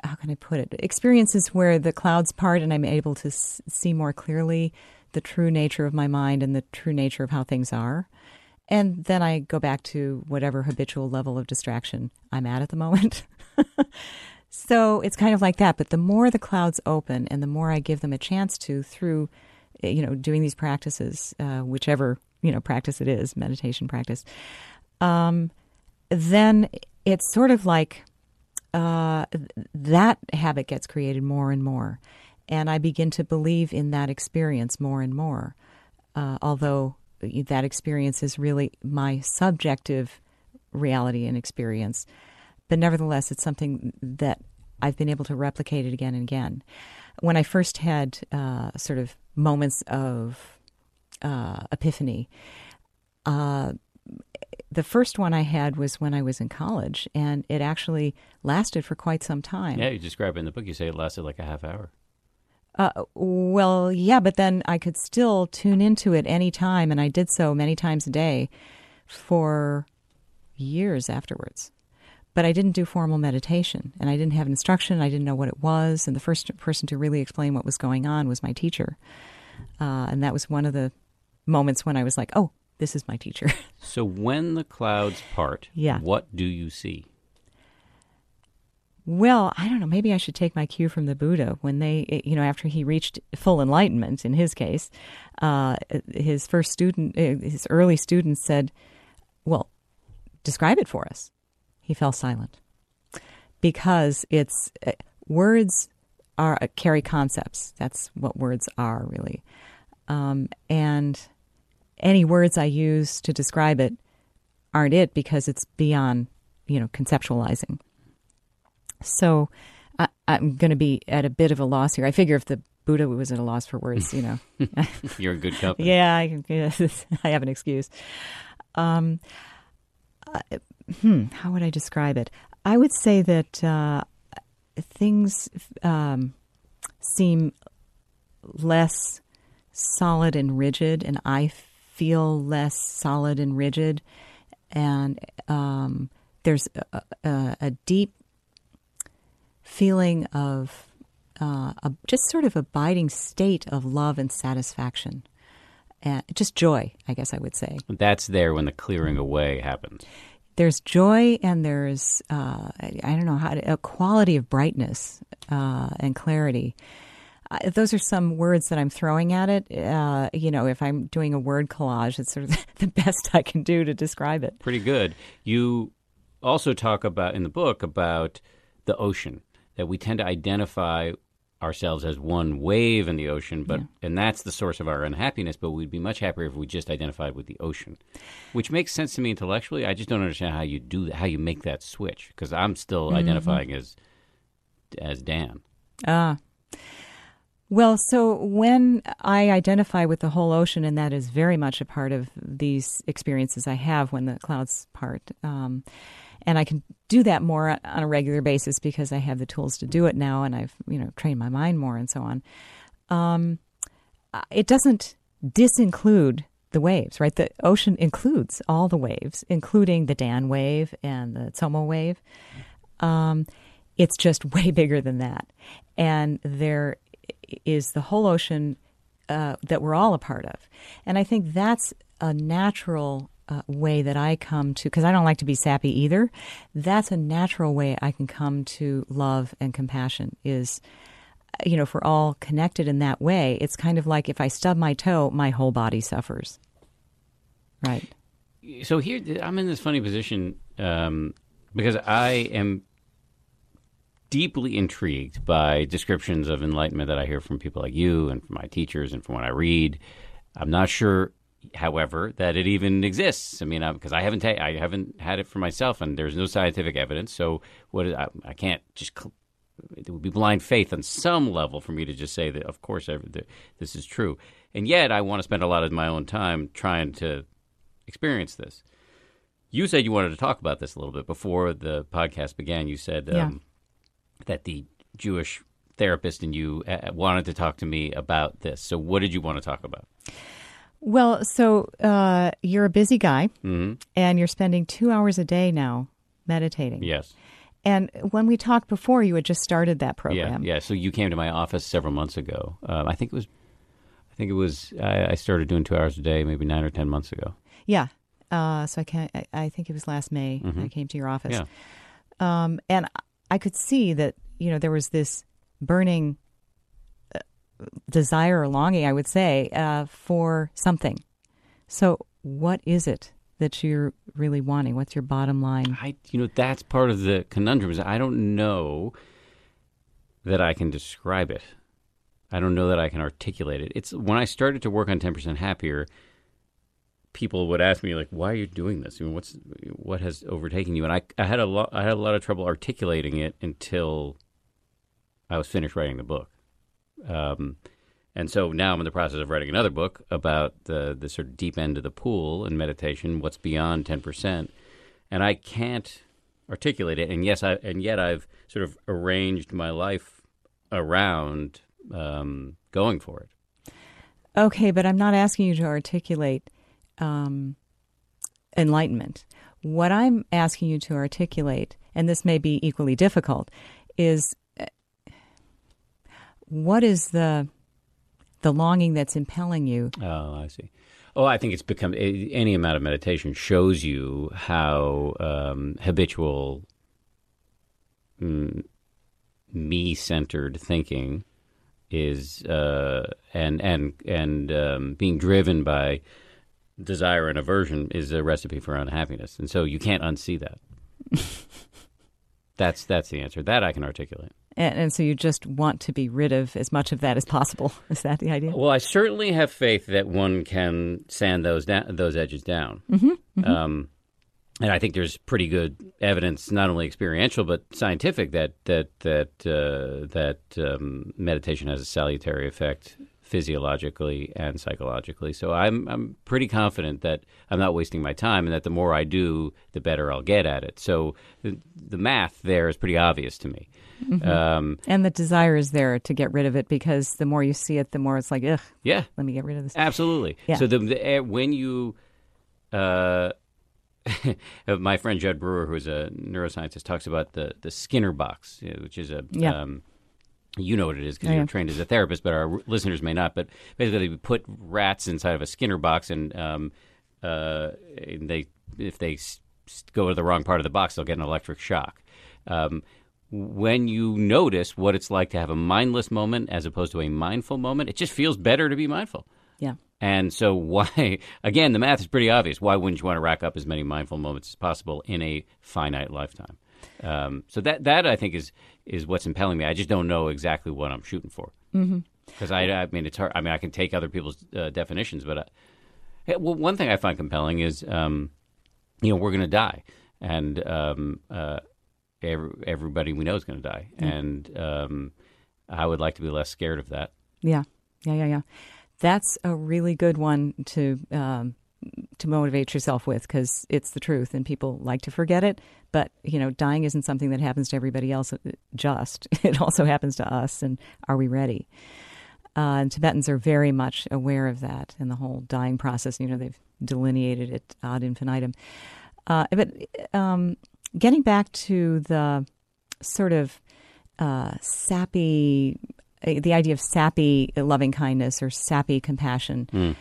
how can I put it, experiences where the clouds part and I'm able to s- see more clearly the true nature of my mind and the true nature of how things are. And then I go back to whatever habitual level of distraction I'm at at the moment. so it's kind of like that. But the more the clouds open and the more I give them a chance to through, you know, doing these practices, uh, whichever, you know, practice it is, meditation practice, um, then it's sort of like uh, that habit gets created more and more. And I begin to believe in that experience more and more. Uh, although that experience is really my subjective reality and experience. But nevertheless, it's something that I've been able to replicate it again and again. When I first had uh, sort of moments of uh, epiphany, uh, the first one I had was when I was in college, and it actually lasted for quite some time. Yeah, you describe it in the book. You say it lasted like a half hour. Uh, well, yeah, but then I could still tune into it any time, and I did so many times a day for years afterwards. But I didn't do formal meditation, and I didn't have instruction. I didn't know what it was, and the first person to really explain what was going on was my teacher, uh, and that was one of the moments when I was like, "Oh, this is my teacher." so, when the clouds part, yeah. what do you see? Well, I don't know. Maybe I should take my cue from the Buddha when they, you know, after he reached full enlightenment in his case, uh, his first student, uh, his early students said, Well, describe it for us. He fell silent because it's uh, words are uh, carry concepts. That's what words are, really. Um, and any words I use to describe it aren't it because it's beyond, you know, conceptualizing. So I, am going to be at a bit of a loss here. I figure if the Buddha was at a loss for words, you know. You're a good company. yeah, I, I have an excuse. Um, hmm, how would I describe it? I would say that uh, things um, seem less solid and rigid, and I feel less solid and rigid. And um, there's a, a, a deep feeling of uh, a, just sort of abiding state of love and satisfaction. And just joy, I guess I would say. That's there when the clearing away happens. There's joy and there's, uh, I don't know, how to, a quality of brightness uh, and clarity. Uh, those are some words that I'm throwing at it. Uh, you know, if I'm doing a word collage, it's sort of the best I can do to describe it. Pretty good. You also talk about in the book about the ocean that we tend to identify ourselves as one wave in the ocean, but yeah. and that's the source of our unhappiness. But we'd be much happier if we just identified with the ocean, which makes sense to me intellectually. I just don't understand how you do that, how you make that switch, because I'm still mm-hmm. identifying as as Dan. Ah. Well, so when I identify with the whole ocean, and that is very much a part of these experiences I have when the clouds part, um, and I can do that more on a regular basis because I have the tools to do it now, and I've you know trained my mind more and so on. Um, it doesn't disinclude the waves, right? The ocean includes all the waves, including the Dan wave and the Tsomo wave. Um, it's just way bigger than that, and there is the whole ocean uh, that we're all a part of, and I think that's a natural uh, way that I come to, because I don't like to be sappy either. That's a natural way I can come to love and compassion. Is you know, if we're all connected in that way, it's kind of like if I stub my toe, my whole body suffers. Right. So here, I'm in this funny position um, because I am deeply intrigued by descriptions of enlightenment that I hear from people like you and from my teachers and from what I read. I'm not sure, however, that it even exists. I mean, because I haven't ta- I haven't had it for myself, and there's no scientific evidence. So what is, I, I can't just. It would be blind faith on some level for me to just say that, of course, every, this is true. And yet, I want to spend a lot of my own time trying to experience this. You said you wanted to talk about this a little bit before the podcast began. You said um, Yeah. that the Jewish therapist and you uh, wanted to talk to me about this. So, what did you want to talk about? Well, so uh, you're a busy guy, hmm and you're spending two hours a day now meditating. Yes. And when we talked before, you had just started that program. Yeah. yeah. So you came to my office several months ago. Um, I think it was. I think it was. I, I started doing two hours a day, maybe nine or ten months ago. Yeah. Uh, so I can I, I think it was last May I came to your office. Mm-hmm. Yeah. Um, and I could see that you know there was this burning desire or longing, I would say, uh, for something. So what is it that you're really wanting? What's your bottom line? I, you know, that's part of the conundrum. Is I don't know that I can describe it. I don't know that I can articulate it. It's when I started to work on Ten Percent Happier. People would ask me like, "Why are you doing this? I mean, what's what has overtaken you?" And I, I had a lot, I had a lot of trouble articulating it until I was finished writing the book. Um, and so now I'm in the process of writing another book about the the sort of deep end of the pool in meditation, what's beyond ten percent, and I can't articulate it. And yes, I and yet I've sort of arranged my life around um, going for it. Okay, but I'm not asking you to articulate um, enlightenment. What I'm asking you to articulate, and this may be equally difficult, is what is the the longing that's impelling you? Oh, I see. Oh, I think it's become any amount of meditation shows you how um, habitual mm, me-centered thinking is, uh, and and and um, being driven by desire and aversion is a recipe for unhappiness, and so you can't unsee that. that's that's the answer. That I can articulate. And, and so you just want to be rid of as much of that as possible. Is that the idea? Well, I certainly have faith that one can sand those down, those edges down. Mm-hmm, Um, and I think there's pretty good evidence, not only experiential but scientific, that that that uh, that um, meditation has a salutary effect physiologically and psychologically. So I'm I'm pretty confident that I'm not wasting my time, and that the more I do, the better I'll get at it. So the, the math there is pretty obvious to me. Um, And the desire is there to get rid of it because the more you see it, the more it's like, ugh, yeah, let me get rid of this. Absolutely. Yeah. So the, the eh, when you, uh, my friend Judd Brewer, who's a neuroscientist, talks about the the Skinner box, which is a Yeah. um, you know what it is because I you're trained as a therapist, but our listeners may not. But basically, we put rats inside of a Skinner box, and um, uh, and they if they s- go to the wrong part of the box, they'll get an electric shock. Um, when you notice what it's like to have a mindless moment as opposed to a mindful moment, it just feels better to be mindful. Yeah. And so, why, again, the math is pretty obvious. Why wouldn't you want to rack up as many mindful moments as possible in a finite lifetime? Um, so that that I think is is what's impelling me. I just don't know exactly what I'm shooting for. Because I, I mean, it's hard. I mean, I can take other people's uh, definitions, but I, yeah, well, one thing I find compelling is, um, you know, we're going to die, and um, uh, every, everybody we know is going to die, and um, I would like to be less scared of that. Yeah, yeah, yeah, yeah. That's a really good one to um, to motivate yourself with because it's the truth, and people like to forget it. But you know, dying isn't something that happens to everybody else. uh, Just it also happens to us. And are we ready? Uh, and Tibetans are very much aware of that and the whole dying process. You know, they've delineated it ad infinitum. Uh, but um, getting back to the sort of uh, sappy, uh, the idea of sappy loving kindness or sappy compassion,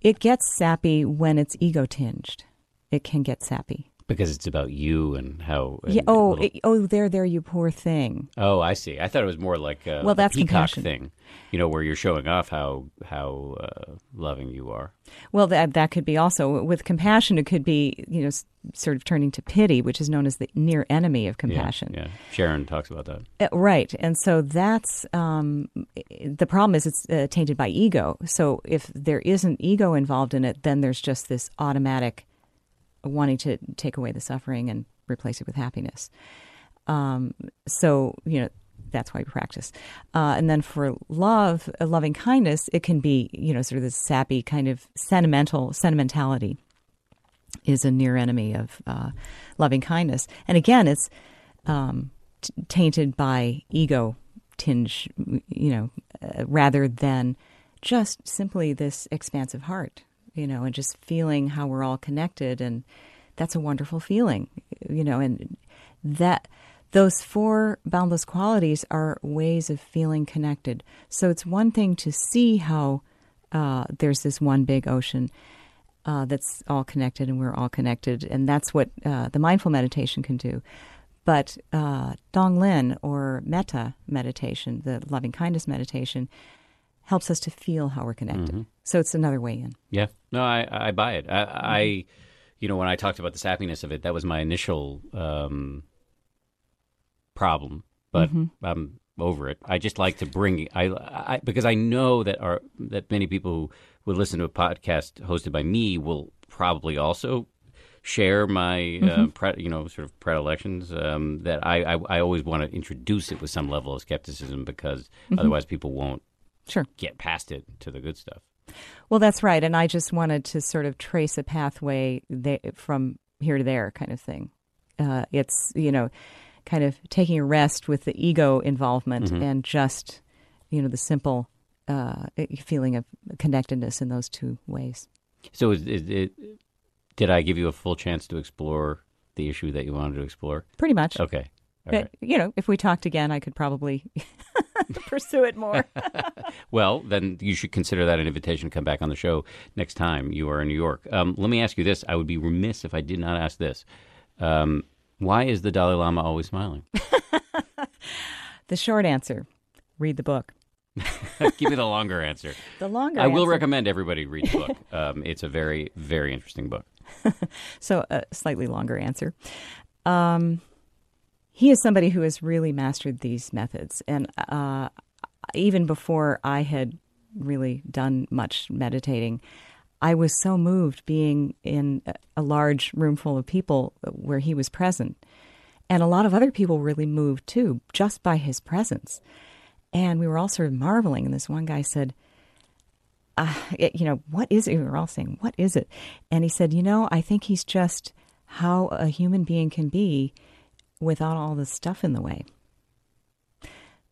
it gets sappy when it's ego tinged. It can get sappy. Because it's about you and how. Yeah. Oh, little- it- oh, there, there, you poor thing. oh, I see. I thought it was more like a, Well, a that's peacock compassion. thing, you know, where you're showing off how how uh, loving you are. Well, that that could be also with compassion. It could be you know sort of turning to pity, which is known as the near enemy of Yeah, compassion. Yeah, Sharon talks about that. Uh, right, and so that's um, the problem. Is it's uh, tainted by ego. So if there isn't ego involved in it, then there's just this automatic wanting to take away the suffering and replace it with happiness. Um, so you know that's why we practice. Uh, and then for love, uh, loving kindness, it can be you know sort of this sappy kind of sentimental sentimentality is a near enemy of uh, loving kindness. And again, it's um, t- tainted by ego tinge, you know, uh, rather than just simply this expansive heart, you know, and just feeling how we're all connected. And that's a wonderful feeling, you know, and that those four boundless qualities are ways of feeling connected. So it's one thing to see how uh, there's this one big ocean uh, that's all connected and we're all connected. And that's what uh, the mindful meditation can do. But uh, Tonglen or metta meditation, the loving kindness meditation, helps us to feel how we're connected. So it's another way in. Yeah, no, I I buy it. I, I you know, when I talked about the sappiness of it, that was my initial um, problem, but I'm over it. I just like to bring I, I because I know that our that many people who would listen to a podcast hosted by me will probably also share my uh, pre, you know sort of predilections um, that I, I I always want to introduce it with some level of skepticism because otherwise people won't Sure. get past it to the good stuff. Well, that's right. And I just wanted to sort of trace a pathway th- from here to there kind of thing. Uh, it's, you know, kind of taking a rest with the ego involvement and just, you know, the simple uh, feeling of connectedness in those two ways. So, is, is it, did I give you a full chance to explore the issue that you wanted to explore? Pretty much. Okay. But, right. you know, if we talked again, I could probably pursue it more. Well, then you should consider that an invitation to come back on the show next time you are in New York. Um, let me ask you this. I would be remiss if I did not ask this. Um, why is the Dalai Lama always smiling? the short answer read the book. Give me the longer answer. The longer I will answer- recommend everybody read the book. Um, it's a very, very interesting book. So, a slightly longer answer. Um, he is somebody who has really mastered these methods. And uh, even before I had really done much meditating, I was so moved being in a- large room full of people where he was present. And a lot of other people really moved too, just by his presence. And we were all sort of marveling. And this one guy said, uh, it- you know, what is it? We were all saying, what is it? And he said, you know, I think he's just how a human being can be without all the stuff in the way.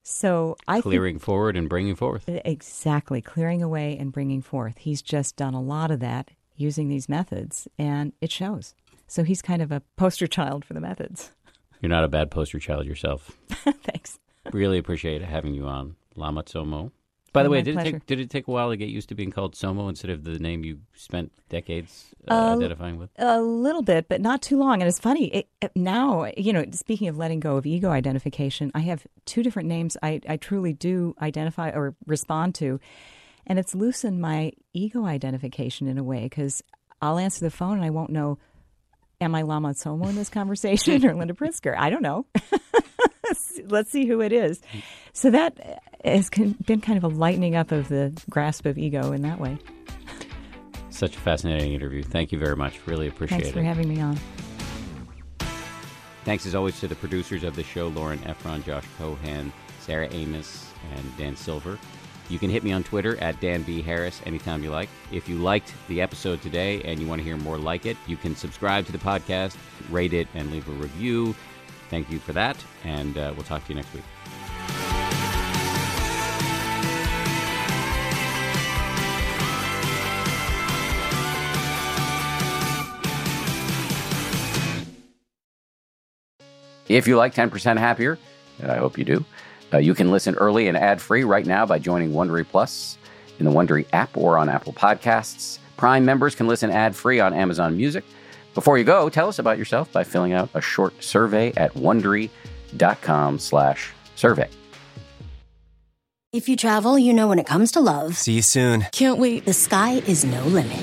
So I think Clearing forward and bringing forth. exactly clearing away and bringing forth. He's just done a lot of that using these methods, and it shows. So he's kind of a poster child for the methods. You're not a bad poster child yourself. Thanks. Really appreciate having you on, Lama Tsomo. By the way, did it, take, did it take a while to get used to being called Tsomo instead of the name you spent decades uh, Uh, identifying with? A little bit, but not too long. And it's funny it, it- now. You know, speaking of letting go of ego identification, I have two different names. I, I truly do identify or respond to, and it's loosened my ego identification in a way because I'll answer the phone and I won't know. Am I Lama Tsomo in this conversation or Linda Pritzker? I don't know. Let's see who it is. So that has been kind of a lightening up of the grasp of ego in that way. Such a fascinating interview. Thank you very much. Really appreciate Thanks it. for having me on. Thanks as always to the producers of the show Lauren Efron, Josh Cohan, Sarah Amos, and Dan Silver. You can hit me on Twitter at Dan B. Harris anytime you like. If you liked the episode today and you want to hear more like it, you can subscribe to the podcast, rate it, and leave a review. Thank you for that, and uh, we'll talk to you next week. If you like 10% Happier, and I hope you do, uh, you can listen early and ad free right now by joining Wondery Plus in the Wondery app or on Apple Podcasts. Prime members can listen ad free on Amazon Music. Before you go, tell us about yourself by filling out a short survey at wondery.com slash survey. If you travel, you know when it comes to love. See you soon. Can't wait. The sky is no limit.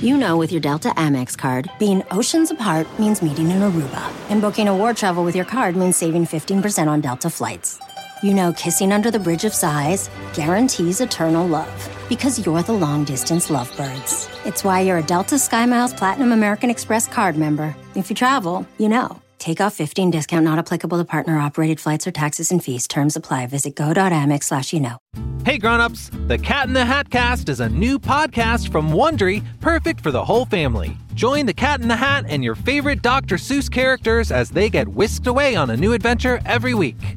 You know with your Delta Amex card, being oceans apart means meeting in Aruba, and booking a war travel with your card means saving 15% on Delta flights. You know kissing under the bridge of sighs guarantees eternal love because you're the long distance lovebirds. It's why you're a Delta SkyMiles Platinum American Express card member. If you travel, you know. Take off 15 discount not applicable to partner operated flights or taxes and fees. Terms apply. Visit go.amex slash you know. Hey grown-ups, the Cat in the Hat Cast is a new podcast from Wondery, perfect for the whole family. Join the Cat in the Hat and your favorite Dr. Seuss characters as they get whisked away on a new adventure every week.